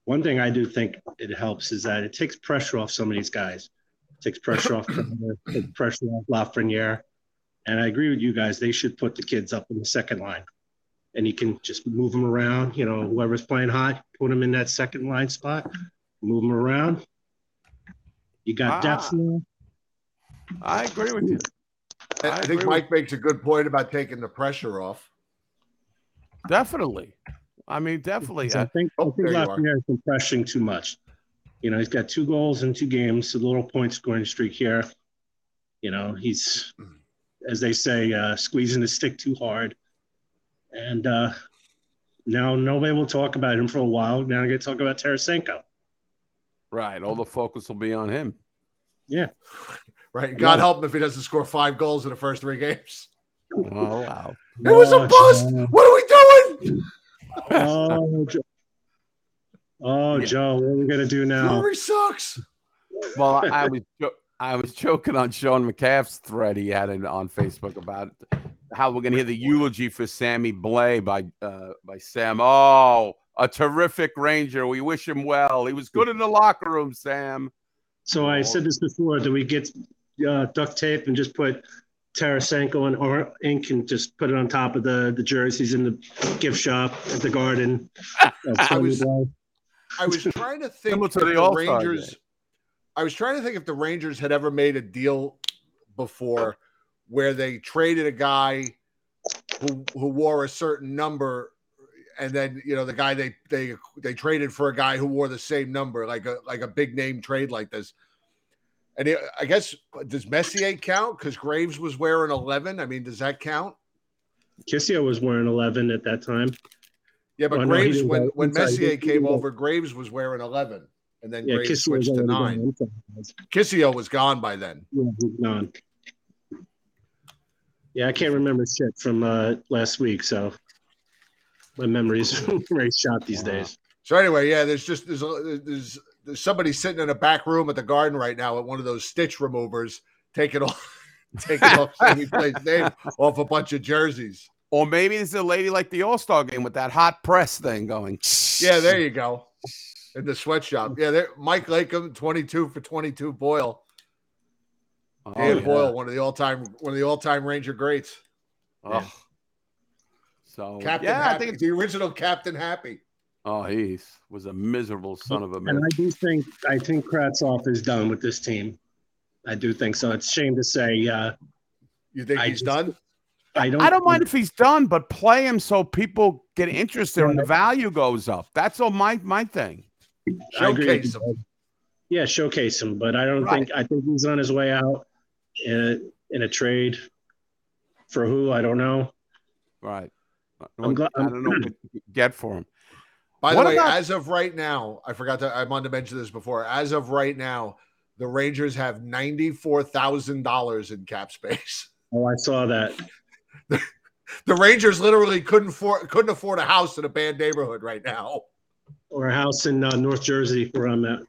one thing I do think it helps is that it takes pressure off some of these guys. It takes pressure off, Turner, takes pressure off Lafreniere. And I agree with you guys. They should put the kids up in the second line. And you can just move them around. You know, whoever's playing hot, put them in that second line spot, move them around. You got depth Ah. now. I agree with you. I, I I think Mike makes a good point about taking the pressure off. Definitely. I mean, definitely. I think, I Oh, think there you are. Lafreniere has been pressuring too much. You know, he's got two goals in two games, a little point scoring streak here. You know, he's, as they say, uh, squeezing the stick too hard. And uh, now nobody will talk about him for a while. Now I get to talk about Tarasenko. right. All the focus will be on him. Yeah. Right. God help him if he doesn't score five goals in the first three games. Oh, wow. It was a bust. What are we doing? Oh, Joe. Oh, Joe, what are we going to do now? Fleury sucks. Well, I was jo- I was joking on Sean McCaff's thread he had it on Facebook about how we're gonna hear the eulogy for Sammy Blais by uh, by Sam. Oh, a terrific Ranger. We wish him well. He was good in the locker room, Sam. So I said this before. Do we get uh, duct tape and just put Tarasenko and or ink and just put it on top of the the jerseys in the gift shop at the garden? I was- I was trying to think Similar if the the All-Star Rangers. game. I was trying to think if the Rangers had ever made a deal before where they traded a guy who who wore a certain number, and then you know the guy they they they traded for a guy who wore the same number, like a like a big name trade like this. And it, I guess does Messier count because Graves was wearing eleven? I mean, does that count? Kisio was wearing 11 at that time. Yeah, but Oh, Graves didn't when go when. Messier came over, Graves was wearing eleven, and then Yeah, Graves Kisio switched to nine. Kisio was gone by then. Yeah, gone. Yeah, I can't remember shit from uh, last week, so my memory's very shot these days. So anyway, yeah, there's just there's there's somebody sitting in a back room at the garden right now at one of those stitch removers, taking off taking off Sammy name off a bunch of jerseys. Or maybe it's a lady like the All Star game with that hot press thing going. Yeah, there you go. In the sweatshop. Yeah, there Mike Lakem, 22 for 22 Boyle. Oh, Dan yeah. Boyle, one of the all-time one of the all-time Ranger greats. Oh. So Captain yeah, I think it's- the original Captain Happy. Oh, he was a miserable son of a Man. And. I do think I think Kravtsov is done with this team. I do think so. It's a shame to say. Uh, You think I he's just- done? I don't. I don't mind if he's done, but play him so people get interested and the value goes up. That's all my my thing. I agree Showcase you. Yeah, showcase him, but I don't Right. think. I think he's on his way out in a, in a trade for who I don't know. Right. I'm glad- I don't know what to get for him. By What the way, about- as of right now, I forgot to I wanted to mention this before. As of right now, the Rangers have ninety-four thousand dollars in cap space. Oh, I saw that. The Rangers literally couldn't afford couldn't afford a house in a bad neighborhood right now. Or a house in uh, North Jersey where I'm at.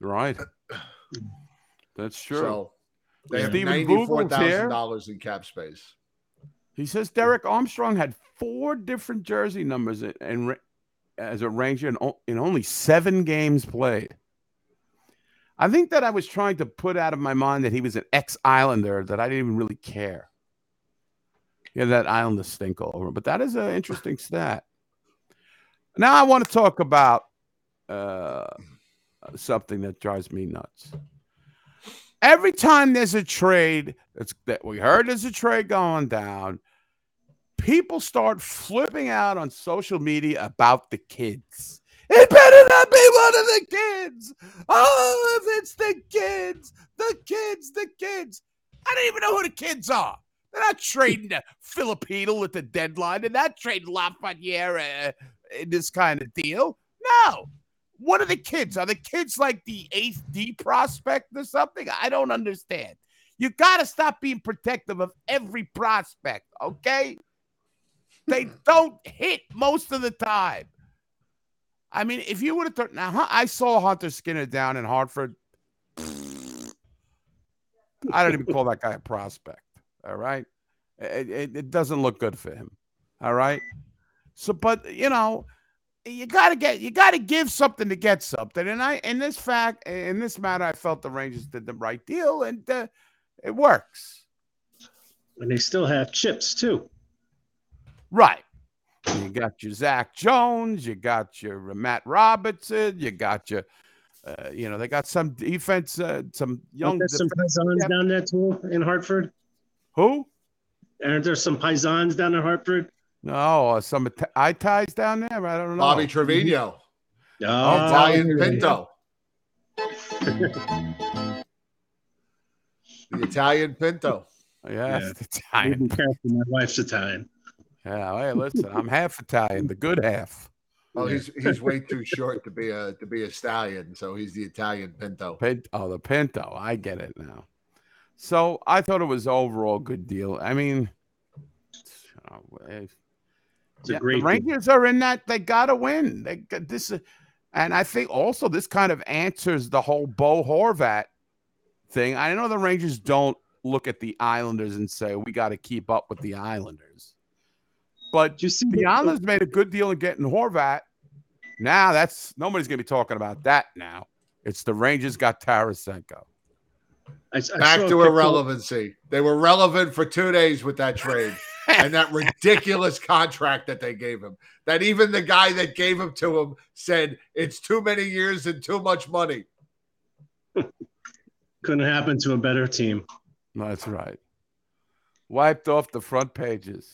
Right. That's true. So they have Stephen ninety-four Vogel's here. thousand dollars in cap space. He says Derek Armstrong had four different jersey numbers in, in as a Ranger in, in only seven games played. I think that I was trying to put out of my mind that he was an ex Islander that I didn't even really care. Yeah, that Islander stink all over, but that is an interesting stat. Now I want to talk about uh, something that drives me nuts. Every time there's a trade that's that we heard there's a trade going down, people start flipping out on social media about the kids. It better not be one of the kids. Oh, if it's the kids, the kids, the kids. I don't even know who the kids are. They're not trading to Filipino at the deadline. They're not trading Lafreniere uh, in this kind of deal. No. What are the kids? Are the kids like the eighth D prospect or something? I don't understand. You got to stop being protective of every prospect, okay? They don't hit most of the time. I mean, if you would have turned now, I saw Hunter Skinner down in Hartford. I don't even call that guy a prospect. All right, it, it, it doesn't look good for him. All right, so but you know, you gotta get you gotta give something to get something. And I in this fact in this matter, I felt the Rangers did the right deal, and uh, it works. And they still have chips too. Right. You got your Zach Jones, you got your Matt Robertson, you got your, uh, you know, they got some defense, uh, some young. Some paisans down there too in Hartford? Who? Aren't there some paisans down in Hartford? No, uh, some Ita- eye ties down there. I don't know. Bobby Trivigno, Oh, Italian. Pinto. the Italian Pinto. Yes, Yeah. Italian. Be careful, my wife's Italian. Yeah, hey, listen, I'm half Italian, the good half. Oh, he's he's way too short to be a to be a stallion, so he's the Italian Pinto. Pin- oh, the Pinto. I get it now. So I thought it was overall a good deal. I mean, you know, It's a yeah, great the deal. Rangers are in that. They got to win. They got this, uh, and I think also this kind of answers the whole Bo Horvat thing. I know the Rangers don't look at the Islanders and say we got to keep up with the Islanders, but you see the the- Islanders made a good deal in getting Horvat. Now that's nobody's going to be talking about that. Now it's the Rangers got Tarasenko. I, I Back to picture- irrelevancy. They were relevant for two days with that trade and that ridiculous contract that they gave him. That even the guy that gave him to him said it's too many years and too much money. Couldn't happen to a better team. That's right. Wiped off the front pages.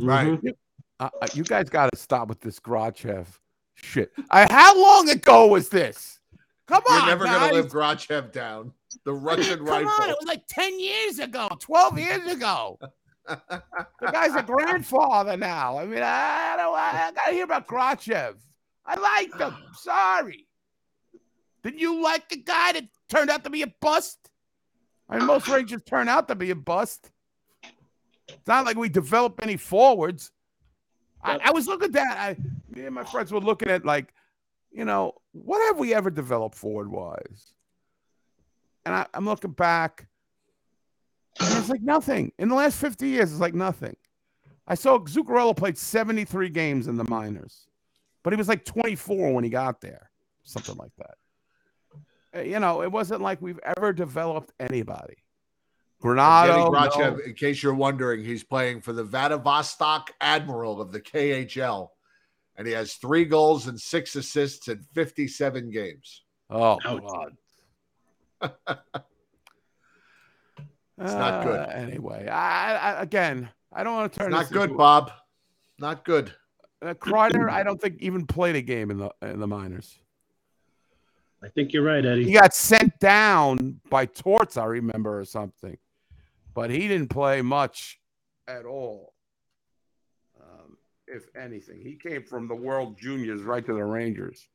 Right. Mhm. Uh, uh, you guys got to stop with this Grachev shit. Uh, how long ago was this? Come on, You're never guys. gonna live Grachev down. The Russian Come rifle. on, it was like 10 years ago, 12 years ago. the guy's a grandfather now. I mean, I, don't I, gotta hear about Grachev. I liked him. Sorry. Did you like the guy that turned out to be a bust? I mean, most Rangers turn out to be a bust. It's not like we develop any forwards. I, I was looking at that. I me and my friends were looking at like, you know, what have we ever developed forward wise? And I, I'm looking back, and it's like nothing. In the last 50 years, it's like nothing. I saw Zuccarello played 73 games in the minors, but he was like 24 when he got there, something like that. Uh, You know, it wasn't like we've ever developed anybody. Evgeny Granado, Grachev, no. in case you're wondering, he's playing for the Vladivostok Admiral of the KHL, and he has three goals and six assists in 57 games. oh Ouch. God, It's not good. Anyway, I, I again, I don't want to turn. Not this good, into- Bob. Not good. Uh, Kreider, I don't think even played a game in the in the minors. I think you're right, Eddie. He got sent down by Torts, I remember, or something, but he didn't play much at all. Um, if anything, he came from the World Juniors right to the Rangers.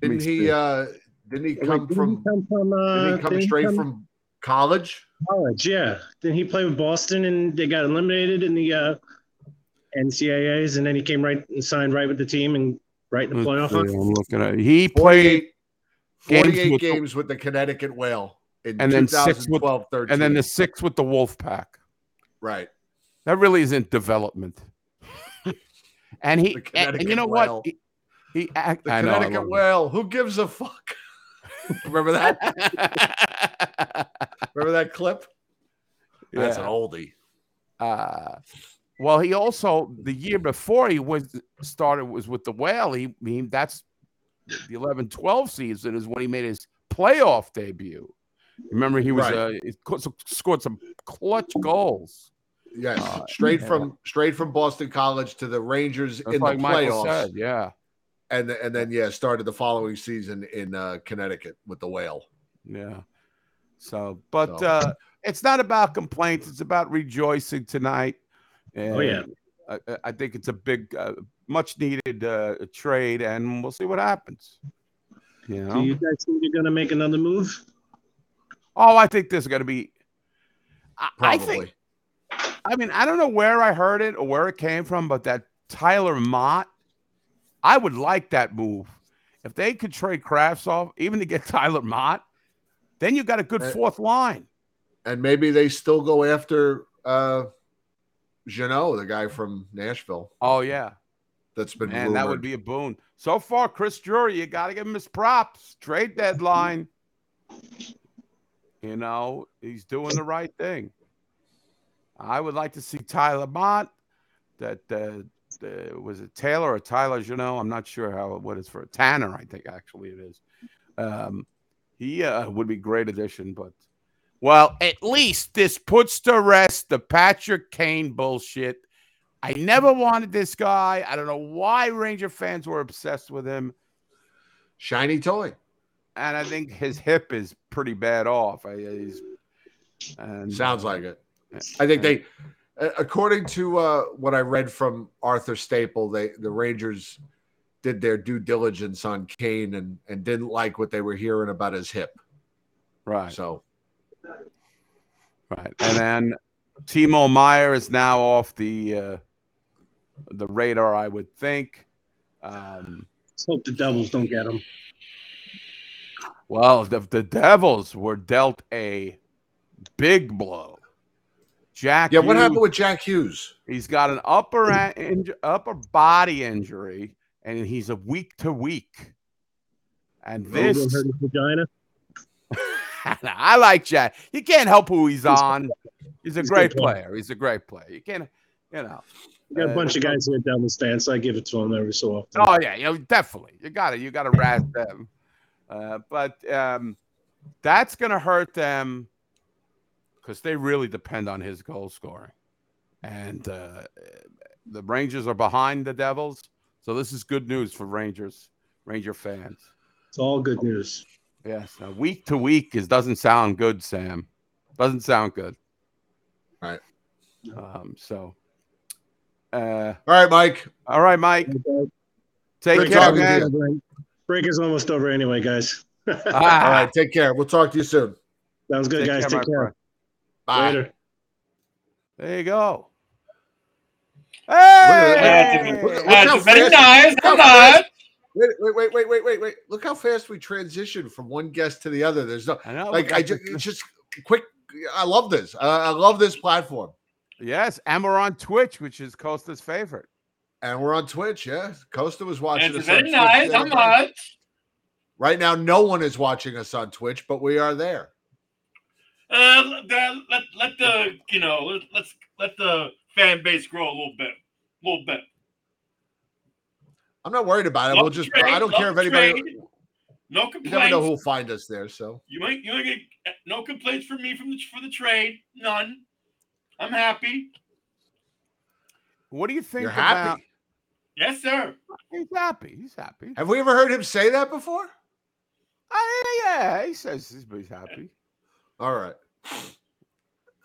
Didn't he? uh Didn't he Wait, come didn't from? he come from, Didn't uh, he come didn't he straight come from college? college? Yeah. Then he played with Boston, and they got eliminated in the uh, NCAA's, and then he came right and signed right with the team and right in the Let's playoff. I'm looking at. He played 48, games 48 with the- games with the Connecticut Whale in And then six with 13. and then the six with the Wolf Pack. right. That really isn't development. and he and, and you know Whale. what? He, he act, The I Connecticut love Whale. Who gives a fuck? Remember that? that. Remember that clip? That's an oldie. Uh, well, he also the year before he was started was with the Whale. He, he that's the 11-12 season is when he made his playoff debut. Remember, he was Right. uh, he scored some clutch goals. Yes, Uh, straight yeah. from straight from Boston College to the Rangers That's in like the playoffs, said. Yeah, and and then yeah, started the following season in uh, Connecticut with the Whale. yeah. So, but So- uh, it's not about complaints. It's about rejoicing tonight. Oh, yeah. And I, I- I think it's a big, uh, much needed uh, trade, and we'll see what happens. You know. Do you guys think you're going to make another move? Oh, I think there's going to be. I, I think. I mean, I don't know where I heard it or where it came from, but that Tyler Motte, I would like that move. If they could trade Kravtsov, even to get Tyler Motte, then you got a good Uh, fourth line. and maybe they still go after uh Jeannot, the guy from Nashville Oh yeah, that's been and that would be a boon. So far, Chris Drury, you got to give him his props. Trade deadline. You know, he's doing the right thing. I would like to see Tyler Motte. That uh, uh, was it Taylor or Tyler Jeannot? I'm not sure how what it's for. Tanner, I think actually it is. Um, he uh, would be a great addition, but well, at least this puts to rest the Patrick Kane bullshit. I never wanted this guy. I don't know why Ranger fans were obsessed with him. shiny toy. And I think his hip is pretty bad off. I, he's, and, Sounds like it. I think they, uh, according to uh, what I read from Arthur Staple, they the Rangers did their due diligence on Kane and and didn't like what they were hearing about his hip. right, So right. And then Timo Meier is now off the uh, the radar. I would think. Um, Let's hope the Devils don't get him. Well, the, the Devils were dealt a big blow. Jack, yeah, what Hughes, happened with Jack Hughes? He's got an upper a- upper body injury, and he's a week to week. And This this, vagina. I like Jack. You can't help who he's on. He's a He's great player. player. He's a great player. You can't, you know. We got a Uh, bunch of guys here Devils fans, so I give it to them every so often. Oh yeah, you know, definitely. You got to you got to razz them. Uh, but um, that's going to hurt them because they really depend on his goal scoring, and uh, the Rangers are behind the Devils. So this is good news for Rangers, Ranger fans. It's all good news. Yes, now, week to week is doesn't sound good, Sam. Doesn't sound good. Right. Um, so, uh, All right, Mike. all right, Mike. Take Good care, man. Break is almost over anyway, guys. Ah. All right, take care. We'll talk to you soon. Sounds good, Take guys. care, Take care. friend. Bye. Later. There you go. Look at Hey! that. Look- look very nice. Come on. Wait, wait, wait, wait, wait, wait, wait. Look how fast we transition from one guest to the other. There's no I know. like I just just quick. I love this. I, I love this platform, yes, and we're on Twitch, which is Costa's favorite. and we're on Twitch. Yeah, Costa was watching It's us. very Twitch nice. the How other much? Right now, no one is watching us on Twitch, but we are there. Uh, let, let let the you know let, let's let the fan base grow a little bit, a little bit. I'm not worried about it. Love We'll just. trade, I don't care if anybody. trade. No You complaints. never know who'll find us there. So You ain't you ain't get no complaints from me from the for the trade. None. I'm happy. What do you think you're about? happy. Yes, sir. He's happy. He's happy. Have we ever heard him say that before? Oh, yeah, yeah, he says he's, he's happy. All right.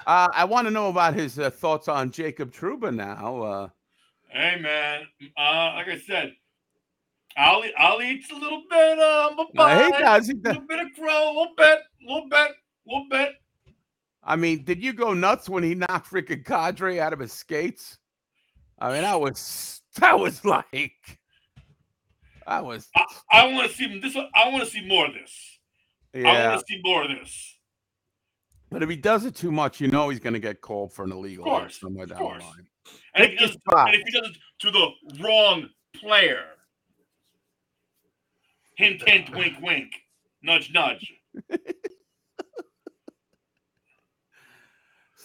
Uh, I want to know about his uh, thoughts on Jacob Trouba now. Uh, Hey man. Uh, like I said, I'll eat- I'll eat a little bit of a Uh, he does, he a little bit of crow, a little bit, a little bit, a little bit. I mean, did you go nuts when he knocked freaking Cadre out of his skates? I mean, that was that was like that was I, I want to see this. I want to see more of this. Yeah. I want to see more of this. But if he does it too much, you know he's going to get called for an illegal Of act course, somewhere down the line. And if, he does, and if he does it to the wrong player, hint, hint, wink, wink, nudge, nudge.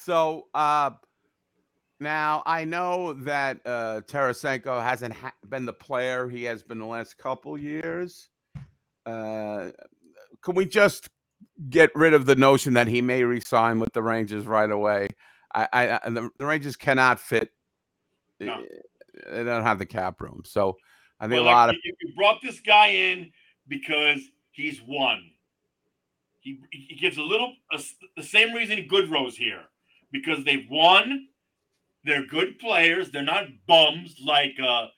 So uh, now I know that uh, Tarasenko hasn't ha- been the player he has been the last couple years. Uh, can we just get rid of the notion that he may resign with the Rangers right away? I, I, I the, the Rangers cannot fit. No. They don't have the cap room, so I think But a like, lot of you, brought this guy in because he's won. He, he gives a little a the same reason Goodrow's here because they've won. They're good players. They're not bums like uh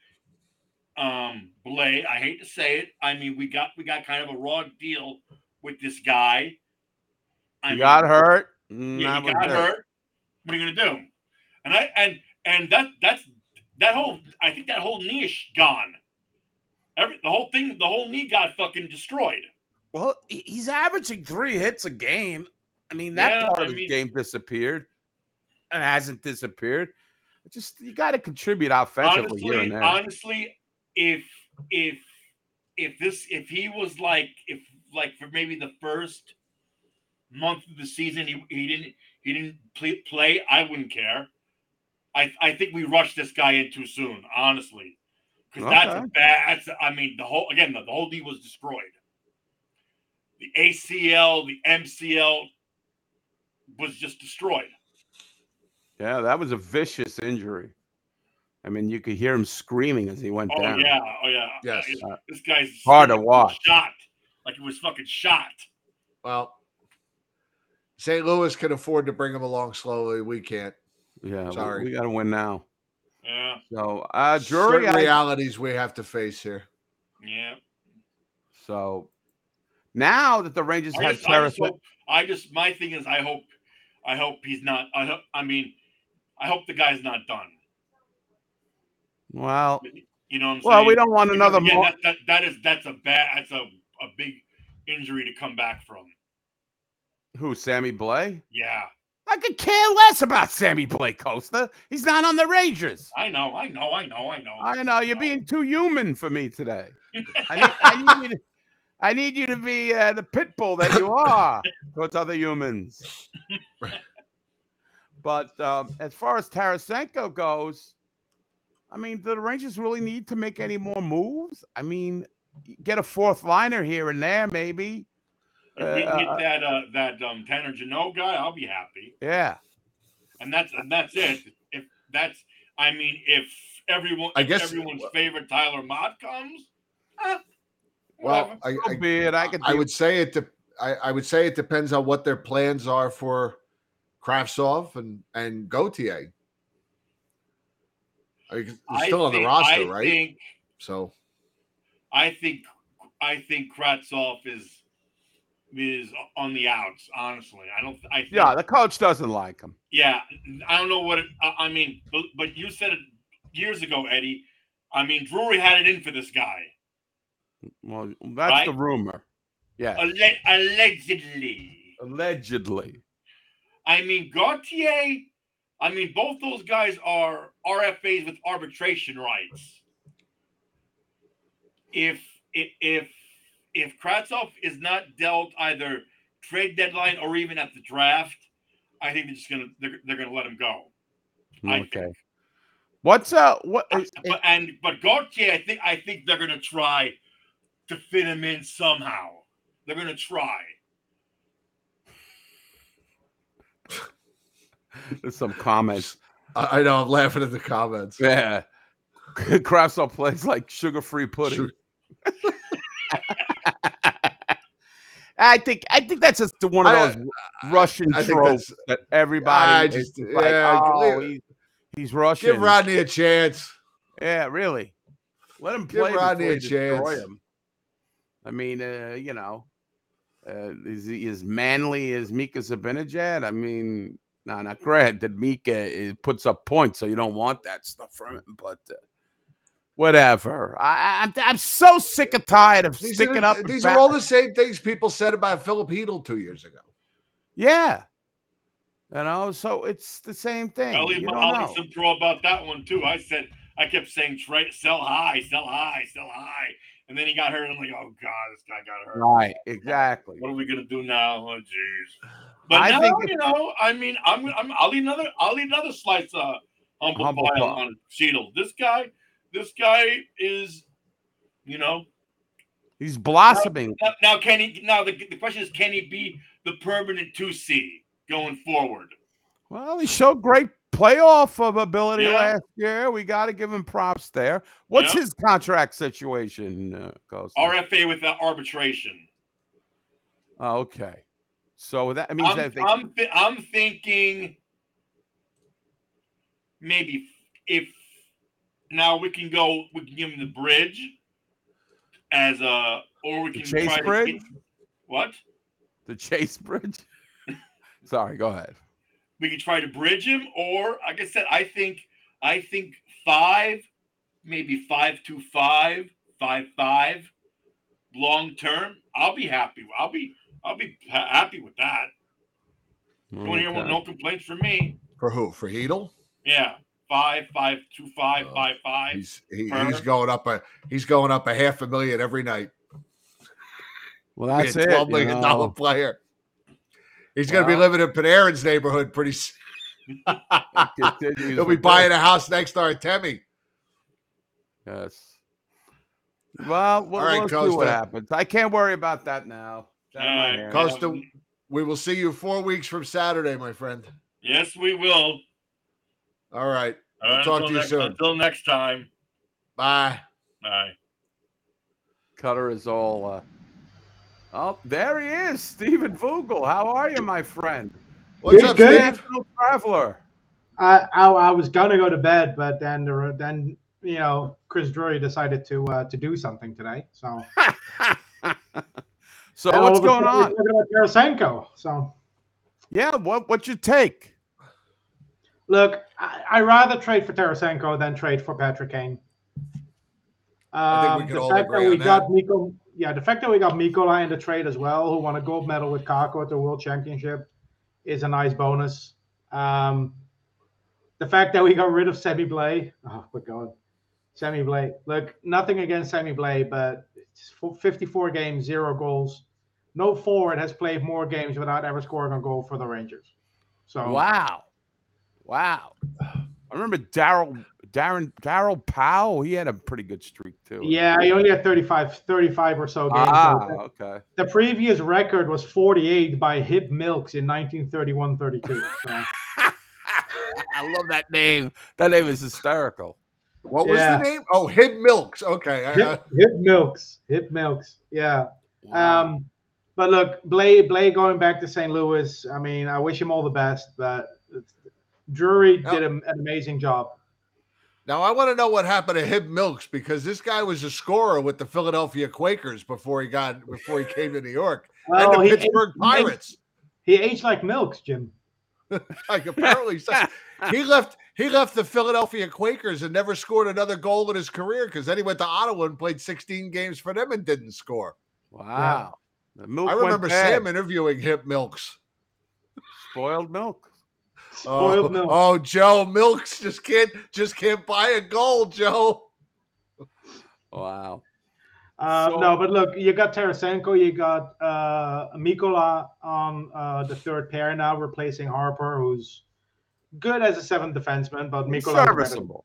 um Blais. I hate to say it. I mean, we got we got kind of a raw deal with this guy. I he mean, got hurt. Yeah, was got hurt. What are you gonna do? And I and and that that's that whole I think that whole knee is gone. Every the whole thing, the whole knee got fucking destroyed. Well, he's averaging three hits a game. I mean, that Yeah, part I of the mean- game disappeared and hasn't disappeared. Just you got to contribute offensively here and Honestly, there. honestly, if if if this if he was like if like for maybe the first month of the season he, he didn't he didn't play, play, I wouldn't care. I I think we rushed this guy in too soon, honestly. Because that's a bad that's a- I mean the whole again the, the whole knee was destroyed. The ACL, the MCL was just destroyed. yeah, that was a vicious injury. I mean, you could hear him screaming as he went Oh down. yeah, oh yeah. Yes. This- Uh, this guy's hard to like he was watch. Shot like he was fucking shot. Well, St. Louis can afford to bring him along slowly. We can't. Yeah, Sorry. we, got to win now. Yeah, So, uh, Drury, Certain I, realities we have to face here. yeah. so now that the Rangers I have just, I, just hope, I just my thing is I hope I hope he's not. I hope. I mean, I hope the guy's not done. well, You know what I'm saying? well, we don't want Because, another. again, Mo- that, that, that is that's a bad that's a, a big injury to come back from. Who, Sammy Blais? Yeah, I could care less about Sammy Blais Costa. He's not on the Rangers. I know, I know, I know, I know. I know you're being too human for me today. I need, I need you to, I need you to be uh, the pit bull that you are towards other humans. But um, as far as Tarasenko goes, I mean, do the Rangers really need to make any more moves? I mean, get a fourth liner here and there, maybe. if we can Uh, get that uh, that um, Tanner Jeannot guy, I'll be happy. Yeah. And that's and that's it. If that's, I mean, if everyone, I if guess- everyone's favorite Tyler Motte comes, eh, Well, whatever. I, So I, be it. I could. I be- would say it. De- I, I would say it depends on what their plans are for Kravtsov and and Gauthier. I mean, he's I still on the think- roster, I right? Think, so I think I think Kravtsov is is on the outs. Honestly, I don't. I think, yeah, the coach doesn't like him. yeah. I don't know what it. I, I mean, but, but you said it years ago, Eddie. I mean, Drury had it in for this guy. Well, that's Right? the rumor. Yeah, Alle- allegedly. allegedly. I mean, Gauthier. I mean, both those guys are RFAs with arbitration rights. If if if if Kravtsov is not dealt either trade deadline or even at the draft, I think they're just gonna they're, they're gonna let him go. Okay. What's uh what? But and but Gauthier, I think I think they're gonna try to fit him in somehow. They're gonna try. There's some comments. I, I know. I'm laughing at the comments. Yeah. Kravtsov plays like sugar-free pudding. I think I think that's just one of I- those Russian I think tropes that everybody just- like, yeah, oh, he's, he's Russian. Give Rodney a chance. Yeah, really. Let him Give play Rodney before a chance. him. I mean, uh, you know, uh, is he as manly as Mika Zibanejad? I mean, no, not granted. Mika is, puts up points, so you don't want that stuff from him. But uh, whatever. I, I, I'm I'm so sick and tired of These, sticking are, up. and these back- are all the same things people said about Filip Chytil two years ago. Yeah. You know, so it's the same thing. I'll leave, You my- don't I'll know. leave some pro about that one too. I said I kept saying try sell high, sell high, sell high, and then he got hurt. I'm like, oh god, this guy got hurt. Right, exactly. What are we gonna do now? Oh jeez. But I now, think you know, I mean, I'm, I'm I'll eat another I'll eat another slice of humble, Humble pie pie. on Chytil. This guy, this guy is, you know, He's blossoming. now, now can he? Now the, the question is, can he be the permanent two C going forward? Well, he showed great playoff of ability Yeah. last year. We got to give him props there. What's Yeah. his contract situation, uh, Costa? RFA with that arbitration. Oh, okay. So that means I'm, that they, I'm, thi- I'm thinking maybe if now we can go, we can give him the bridge as a, or we The can Chase try to Bridge? get- what? the Chase Bridge. Sorry, go ahead. We can try to bridge him, or like I said, I think, I think five, maybe five to five, five five, long term. I'll be happy. I'll be, I'll be ha- happy with that. Don't hear no complaints from me. For who? For Chytil? Yeah, five, five, two, five, Oh, five, five. He's he, Per. he's going up a he's going up a half a million every night. Well, that's a it. twelve you million dollar know. player. He's going to be living in Panarin's neighborhood pretty soon. He'll be buying this. a house next to Artemi. Yes. Well, we'll, All right, we'll see what happens. I can't worry about that now. It's out of my All right, hands. Costa, we will see you four weeks from Saturday, my friend. Yes, we will. All right. All We'll talk to you next, soon. Until next time. Bye. Bye. Cutter is all. Uh... Oh, there he is, Stephen Vogel. How are you, my friend? What's Good, up, good. Steve? National Traveler. I, I I was gonna go to bed, but then the, then you know Chris Drury decided to uh, to do something today. So so And what's all of a going on? talking about Tarasenko. So Yeah, what what's your take? Look, I, I rather trade for Tarasenko than trade for Patrick Kane. I think we Um, can the all fact agree that we on got Miko, yeah, the fact that we got Mikkola in the trade as well, who won a gold medal with Kakko at the World Championship, is a nice bonus. Um, the fact that we got rid of Sammy Blais, oh my god, Sammy Blais. Look, nothing against Sammy Blais, but it's 54 games, zero goals. No forward has played more games without ever scoring a goal for the Rangers. So Wow, wow. I remember Daryl Darren Daryl Powell. He had a pretty good streak too. yeah, he only had 35, 35 or so games. Ah, So okay. The previous record was 48 by Hip Milks in 1931-32. So, I love that name. That name is hysterical. What was Yeah. the name? Oh, Hip Milks. Okay. I- I- Hip, Hip Milks, Hip Milks. Yeah. Um, but look, Blais, Blais going back to St. Louis. I mean, I wish him all the best, but it's- Drury Yeah. did a- an amazing job. Now I want to know what happened to Hib Milks because this guy was a scorer with the Philadelphia Quakers before he got before he came to New York Well, and he- the Pittsburgh he- Pirates. He aged like Milks, Jim. Like apparently so- he left he left the Philadelphia Quakers and never scored another goal in his career because then he went to Ottawa and played 16 games for them and didn't score. Wow. The milk I remember. Sam interviewing Hip Milks. spoiled milk. Spoiled oh, milk. oh, Joe Milks just can't just can't buy a goal, Joe. Wow. Uh, So- no, but look, you got Tarasenko, you got uh, Mikkola on uh, the third pair now, replacing Harpur, who's good as a seventh defenseman, but Mikkola Serviceable.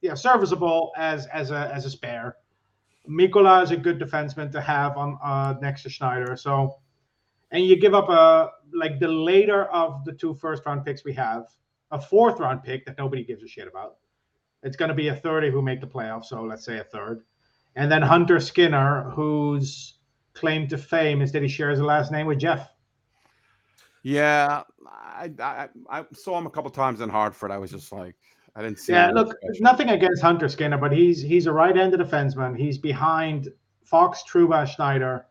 yeah, serviceable as as a as a spare. Mikkola is a good defenseman to have on uh, next to Schneider. So, and you give up a like the later of the two first round picks we have, a fourth round pick that nobody gives a shit about. It's going to be a 30 who make the playoffs. So let's say a third, and then Hunter Skinner, whose claim to fame is that he shares a last name with Jeff. Yeah, I, I I saw him a couple times in Hartford. I was just like, I didn't see. Yeah, look, special. nothing against Hunter Skinner, but he's he's a right-handed defenseman. He's behind Fox, Trouba, Schneider,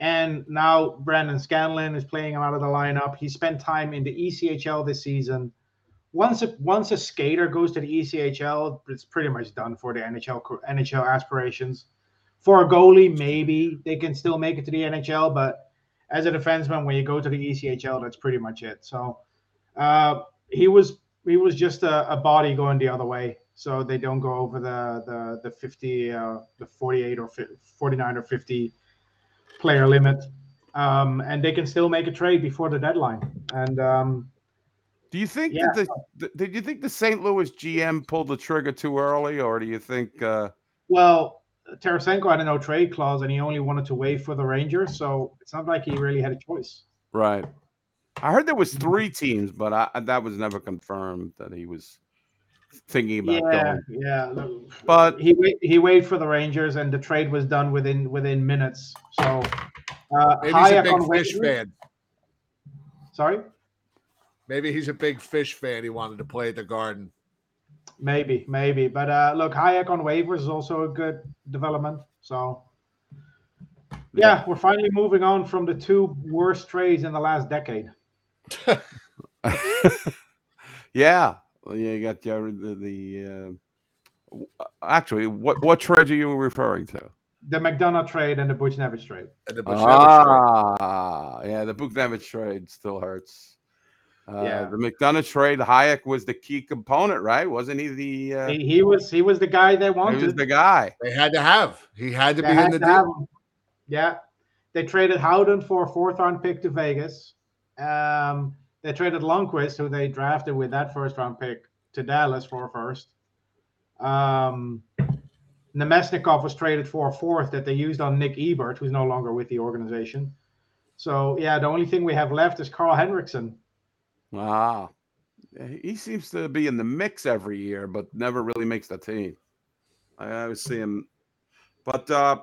and now Brandon Scanlan is playing him out of the lineup. He spent time in the ECHL this season. Once a once a skater goes to the ECHL, it's pretty much done for the NHL NHL aspirations. For a goalie, maybe they can still make it to the NHL, but as a defenseman, when you go to the ECHL, that's pretty much it. So uh, he was he was just a, a body going the other way, so they don't go over the the the 50, uh, the 48 or fi- 49 or 50 player limit, um, and they can still make a trade before the deadline. And um, Do you think Yeah. that the, the did you think the St. Louis GM pulled the trigger too early, or do you think? Uh, well, Tarasenko had a no trade clause, and he only wanted to wait for the Rangers, so it's not like he really had a choice. right. I heard there was three teams, but I, that was never confirmed that he was thinking about Yeah, going. yeah. look, But he he waited for the Rangers, and the trade was done within within minutes. So uh, Maybe he's a big on fish waivers- fan. Sorry. Maybe he's a big fish fan. He wanted to play at the Garden. Maybe, maybe. But uh, look, Hajek on waivers is also a good development. So, yeah, we're finally moving on from the two worst trades in the last decade. yeah, well, yeah, you got your, the, the uh, actually, what what trade are you referring to? The McDonagh trade and the Buchnevich trade. And the Ah, yeah, the Buchnevich trade still hurts. Uh, Yeah. the McDonagh trade, Hajek was the key component, right? Wasn't he the? Uh, He, he was he was the guy they wanted. he was the guy. They had to have. He had to They be had in the to deal. Yeah, they traded Howden for a fourth round pick to Vegas. Um, they traded Lundkvist, who they drafted with that first round pick, to Dallas for a first. Um, Namestnikov was traded for a fourth that they used on Nick Ebert, who's no longer with the organization. So yeah, the only thing we have left is Karl Henriksson. Wow, he he seems to be in the mix every year, but never really makes the team. I always see him, but uh,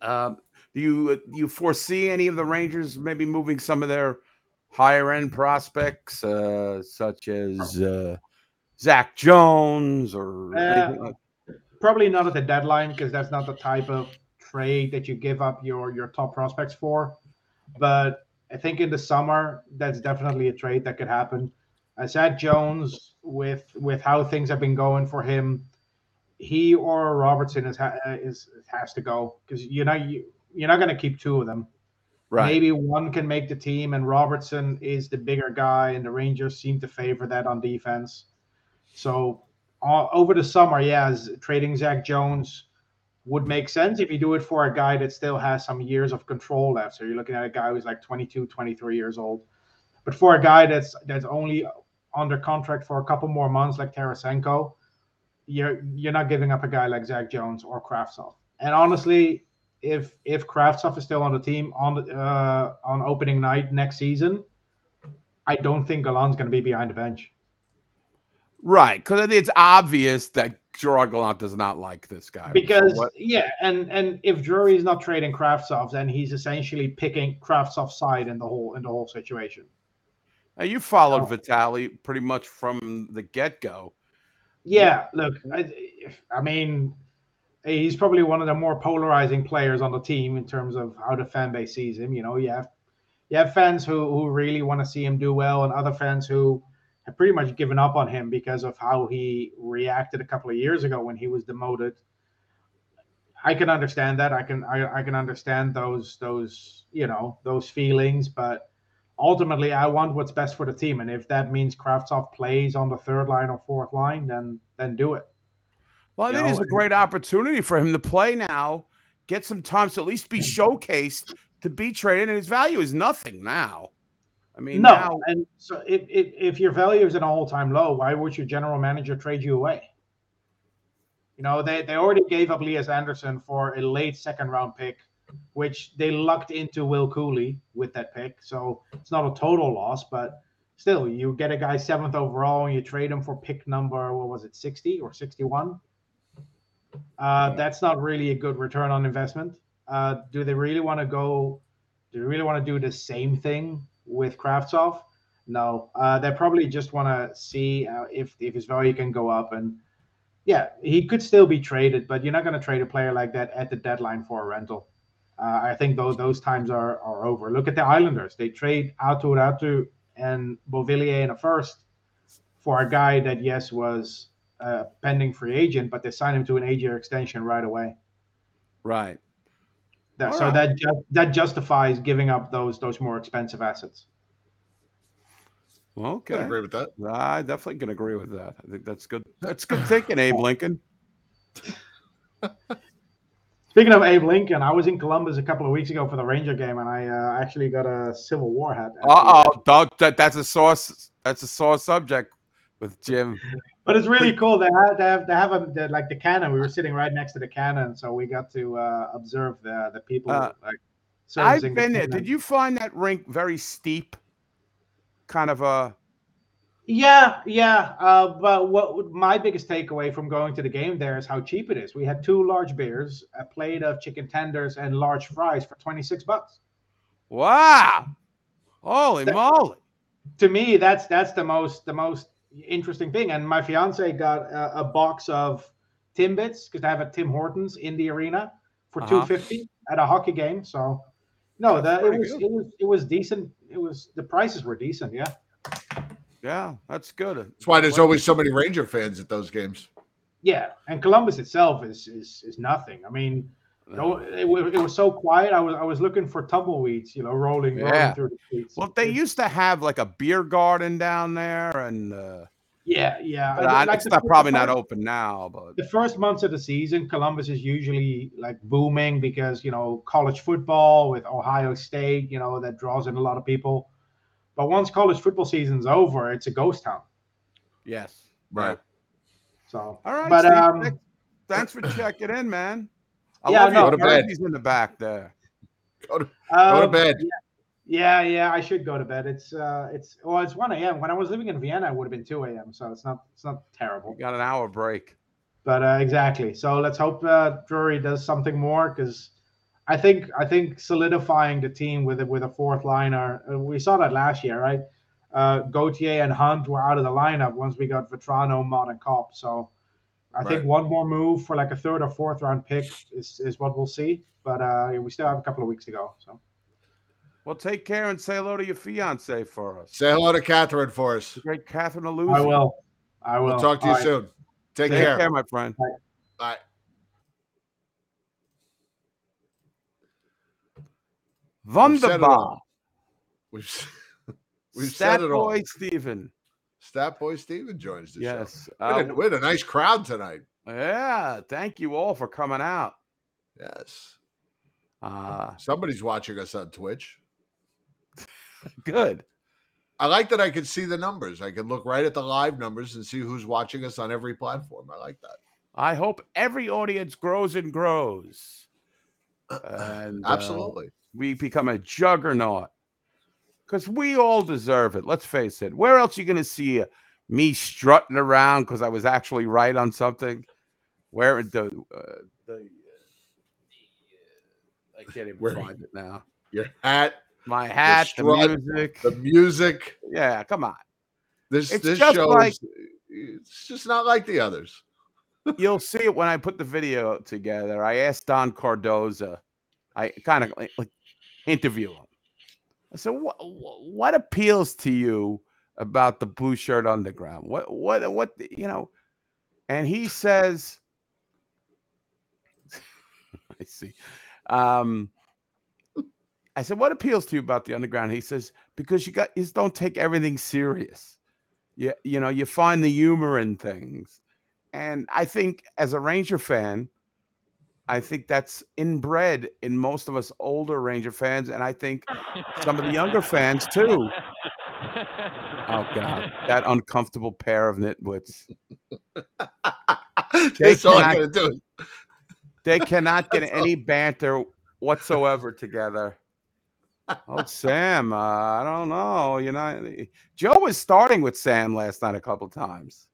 uh, do you do you foresee any of the Rangers maybe moving some of their higher end prospects, uh, such as uh, Zach Jones or Uh, like- Probably not at the deadline because that's not the type of trade that you give up your your top prospects for. But I think in the summer, that's definitely a trade that could happen. Uh, Zach Jones, with with how things have been going for him, he or Robertson is ha- uh, is has to go because you're not you, you're not going to keep two of them. Right. Maybe one can make the team, and Robertson is the bigger guy, and the Rangers seem to favor that on defense. So uh, over the summer, yeah, trading Zach Jones would make sense if you do it for a guy that still has some years of control left. So you're looking at a guy who's like 22, 23 years old. But for a guy that's that's only under contract for a couple more months, like Tarasenko, you're you're not giving up a guy like Zach Jones or Kravtsov. And honestly, if if Kravtsov is still on the team on the, uh, on opening night next season, I don't think Gallant's going to be behind the bench. right? Because it's obvious that Gerard Gallant does not like this guy. Because What- yeah, and and if Drury is not trading Kravtsov, then he's essentially picking Kravtsov's side in the whole in the whole situation. Now, you followed Vitali pretty much from the get go. Yeah, look, I, I mean, he's probably one of the more polarizing players on the team in terms of how the fan base sees him. You know, you have you have fans who who really want to see him do well, and other fans who have pretty much given up on him because of how he reacted a couple of years ago when he was demoted. I can understand that. I can I, I can understand those those you know those feelings, but ultimately I want what's best for the team, and if that means Kravtsov plays on the third line or fourth line, then then do it. Well, I think it's a great opportunity for him to play now, get some time to at least be showcased to be traded, and his value is nothing now. I mean, no, now and so if, if if your value is at an all time low, why would your general manager trade you away? You know, they, they already gave up Elias Andersson for a late second round pick, which they lucked into Will Cuylle with that pick. So it's not a total loss, but still, you get a guy seventh overall and you trade him for pick number, what was it, 60 or 61? Uh, that's not really a good return on investment. Uh, do they really want to go? Do they really want to do the same thing with Kravtsov? No, uh, they probably just want to see uh, if if his value can go up. And yeah, he could still be traded, but you're not going to trade a player like that at the deadline for a rental. Uh, I think those those times are are over. Look at the Islanders; they trade Aatu Raty and Beauvillier in a first for a guy that yes was a pending free agent, but they signed him to an eight-year extension right away. Right. That, so right. that ju- that justifies giving up those those more expensive assets. Well, okay. Can agree with that. I definitely can agree with that. I think that's good. That's good thinking, Abe Lincoln. Speaking of Abe Lincoln, I was in Columbus a couple of weeks ago for the Ranger game, and I uh, actually got a Civil War hat. Uh oh, that, that's a source. That's a sore subject with Jim. But it's really cool. They have they have they have a they, like the cannon. We were sitting right next to the cannon, so we got to uh, observe the the people Uh, like. I've servicing the been there. Did you find that rink very steep? Kind of a Yeah, yeah. Uh, but what my biggest takeaway from going to the game there is how cheap it is. We had two large beers, a plate of chicken tenders, and large fries for twenty six bucks. wow. Holy moly! To me, that's that's the most the most interesting thing. And my fiance got a, a box of Timbits because they have a Tim Hortons in the arena for Uh-huh. two fifty at a hockey game. So no, that it was good. it was it was decent. It was the prices were decent. Yeah. Yeah, that's good. That's why there's always so many Ranger fans at those games. Yeah, and Columbus itself is is is nothing. I mean, no, it, it was so quiet. I was I was looking for tumbleweeds, you know, rolling, rolling through the streets. Well, they used to have like a beer garden down there, and uh, yeah, yeah. but I- like it's not probably not open now. But The first months of the season, Columbus is usually like booming because you know college football with Ohio State, you know, that draws in a lot of people. But once college football season's over, it's a ghost town. yes, Right. So, All right, but Steve, um, thanks for checking in, man. I Yeah, love no, your Go to bed. jerseys in the back there. Go to, go to um, bed. Yeah, yeah, I should go to bed. It's uh it's well, it's one AM. When I was living in Vienna, it would have been two AM, so it's not it's not terrible. We got an hour break. But uh, exactly. So let's hope uh, Drury does something more because I think I think solidifying the team with a, with a fourth liner. Uh, we saw that last year, right? Uh, Gauthier and Hunt were out of the lineup once we got Vatrano, Motte, and Copp. So I think one more move for like a third or fourth round pick is, is what we'll see. But uh, we still have a couple of weeks to go. So Well, take care and say hello to your fiance for us. Say hello to Catherine for us. The great Catherine Aluzzi. I will. I will. We'll talk to you All right. soon. Take, Take care. care, my friend. Bye. We've said it Wunderbar. all. We've, we've Stat said it all. boy Steven. Stat Boy Steven joins the Yes. show. We had, Uh, a, we had a nice crowd tonight. yeah. Thank you all for coming out. Yes. Uh, Somebody's watching us on Twitch. good. I like that I can see the numbers. I can look right at the live numbers and see who's watching us on every platform. I like that. I hope every audience grows and grows. And uh, Absolutely. we become a juggernaut because we all deserve it. Let's face it. Where else are you going to see uh, me strutting around because I was actually right on something? Where the uh, the, uh, I can't even Where- find it now. Your hat, My hat, the, strut, music. the music. yeah, come on. This It's this just show like- is it's just not like the others. You'll see it when I put the video together. I asked Don Cardoza. I kind of like, like interview him. Said, "What what appeals to you about the Blueshirt Underground? What what what you know?" And he says, "I see." Um, I said, "What appeals to you about the Underground?" He says, "Because you got you just don't take everything serious. You you know you find the humor in things." And I think as a Ranger fan, I think that's inbred in most of us older Ranger fans, and I think some of the younger fans too. Oh God, that uncomfortable pair of nitwits. That's all I cannot- gotta do. They cannot get any banter whatsoever together. Oh, Sam, uh, I don't know. You know, Joe was starting with Sam last night a couple times.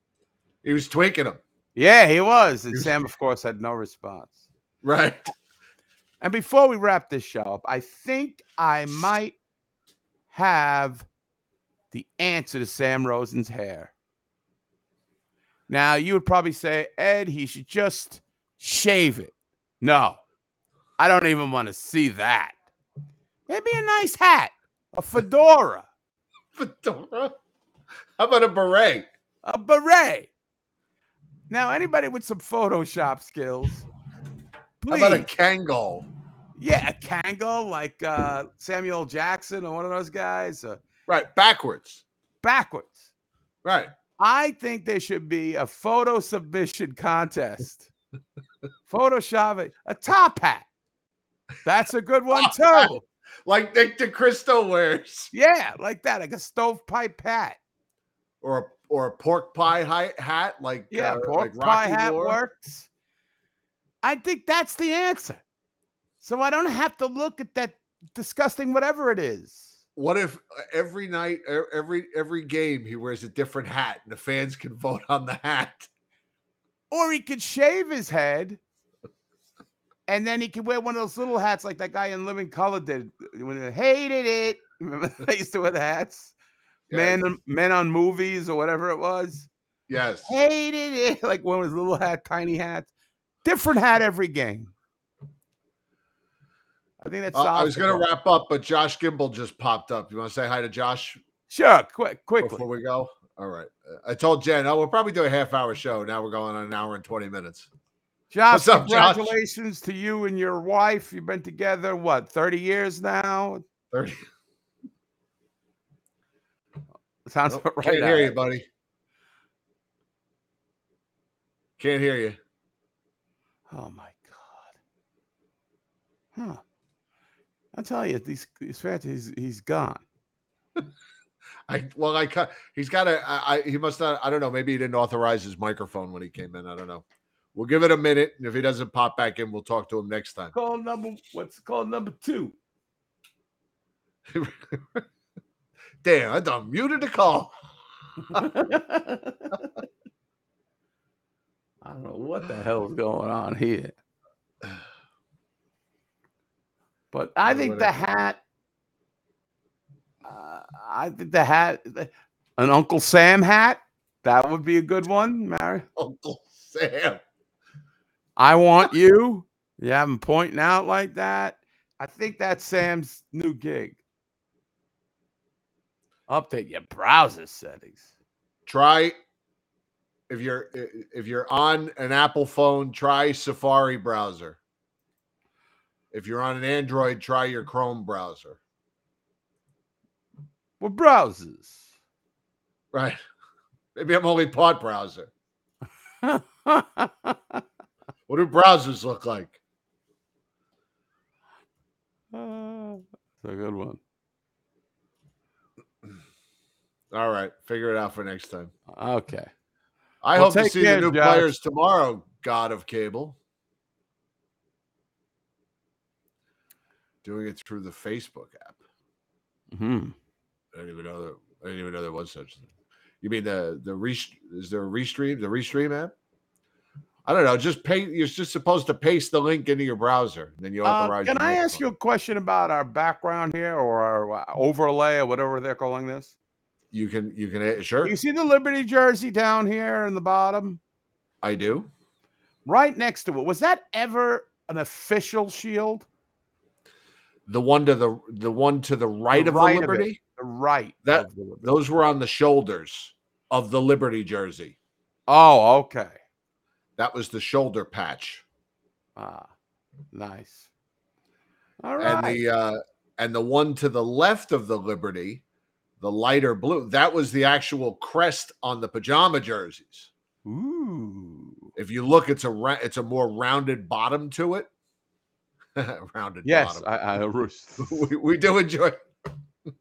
He was tweaking him. Yeah, he was. And Sam, of course, had no response. Right. And before we wrap this show up, I think I might have the answer to Sam Rosen's hair. Now, you would probably say, Ed, he should just shave it. No, I don't even want to see that. Maybe a nice hat, a fedora, Fedora. How about a beret? a beret. Now, anybody with some Photoshop skills, How about a please. Kangol? Yeah, a Kangol like uh, Samuel Jackson or one of those guys. Uh, Right, backwards. backwards. Right. I think there should be a photo submission contest. Photoshop it, a top hat. That's a good one too. Like Nick DeCristo wears. Yeah, like that, like a stovepipe hat. Or a or a pork pie hi- hat, like Yeah, uh, pork like pie hat wore. works. I think that's the answer. So I don't have to look at that disgusting whatever it is. What if uh, every night, every every game, he wears a different hat, and the fans can vote on the hat? Or he could shave his head and then he could wear one of those little hats like that guy in Living Color did when he hated it. Remember they used to wear the hats? Men, on- men on movies or whatever it was. Yes. Hated it. Like one of his little hat, tiny hats. Different hat every game. I think that's Uh, I was going to wrap up, but Josh Gimbel just popped up. You want to say hi to Josh Sure, quick, quickly. before we go? All right. I told Jen, oh, we'll probably do a half hour show. Now we're going on an hour and 20 minutes. Josh, up, Josh? congratulations to you and your wife. You've been together, what, 30 years now? 30. Sounds Nope, about right. Can't hear you, buddy. Can't hear you. Oh my god. Huh. I tell you, these these fans, he's he's gone. I well, I cut. he's got a I he must not. I don't know. Maybe he didn't authorize his microphone when he came in. I don't know. We'll give it a minute, and if he doesn't pop back in, we'll talk to him next time. Call number what's call number two. Damn, I done muted the call. I don't know what the hell is going on here. But I Or think the hat. Uh, I think the hat, an Uncle Sam hat, that would be a good one, Mary. Uncle Sam. I want you. You have him pointing out like that. I think that's Sam's new gig. Update your browser settings. Try if you're if you're on an Apple phone, try Safari browser. If you're on an Android, try your Chrome browser. What browsers? Right. Maybe I'm only pod browser. What do browsers look like? Uh, a good one. All right, figure it out for next time. Okay. I Well, hope to see care, the new Josh. players tomorrow. God of Cable, doing it through the Facebook app. hmm I didn't even know that. I didn't even know there was such. thing. You mean the the re? Is there a restream? The restream app? I don't know. Just pay. You're just supposed to paste the link into your browser, then you Uh, authorize. can your I ask you a question about our background here or our uh, overlay or whatever they're calling this? You can. You can. uh, Sure. You see the Liberty jersey down here in the bottom, I do. right next to it. Was that ever an official shield? The one to the the one to the right of right the of it. Liberty. The right. That the those were on the shoulders of the Liberty jersey. Oh, okay. That was the shoulder patch, Ah, nice. All right. and the uh, and the one to the left of the Liberty, the lighter blue. That was the actual crest on the pajama jerseys. Ooh. If you look, it's a it's a more rounded bottom to it. rounded Yes, bottom. I, I we, we do enjoy.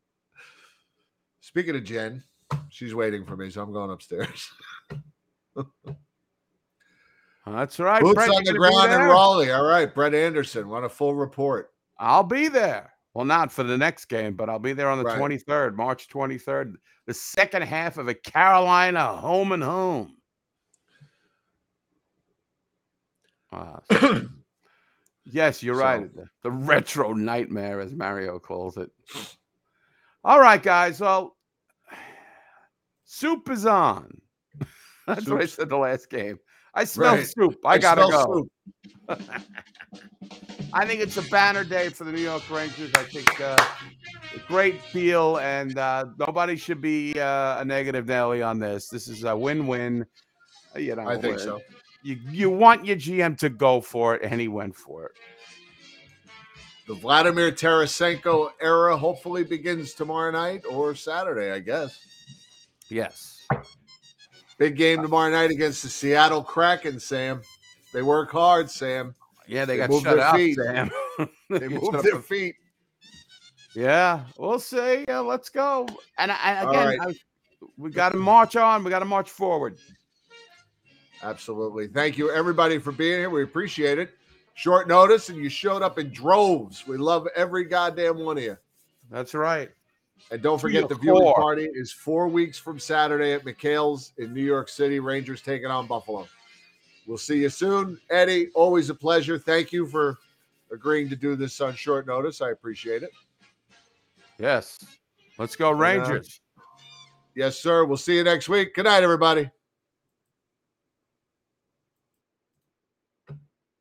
Speaking of Jen, she's waiting for me, so I'm going upstairs. That's right. Boots Brett, on the ground in? Raleigh. All right, Brett Anderson. Want a full report? I'll be there. Well, not for the next game, but I'll be there on the Right. 23rd, March 23rd, the second half of a Carolina home and home. Ah, so- yes, you're right. The, the retro nightmare, as Mario calls it. All right, guys. Well, soup is on. That's what I said the last game. I smell Right. soup. I, gotta smell go. I think it's a banner day for the New York Rangers. I think uh, a great deal, and uh, nobody should be uh, a negative Nelly on this. This is a win-win. Uh, You know, I think so. You you want your GM to go for it, and he went for it. The Vladimir Tarasenko era hopefully begins tomorrow night or Saturday, I guess. Yes. Big game tomorrow night against the Seattle Kraken, Sam. They work hard, Sam. Yeah, they, They got shut out, feet. Sam. They moved their feet. Yeah, we'll see. Yeah, let's go. And, again, right. I- we got to march on. We got to march forward. Absolutely. Thank you, everybody, for being here. We appreciate it. Short notice, and you showed up in droves. We love every goddamn one of you. That's right. And don't forget the viewing core. party is four weeks from Saturday at McHale's in New York City. Rangers taking on Buffalo. We'll see you soon. Eddie, always a pleasure. Thank you for agreeing to do this on short notice. I appreciate it. Yes. Let's go, uh, Rangers. Yes, sir. We'll see you next week. Good night, everybody.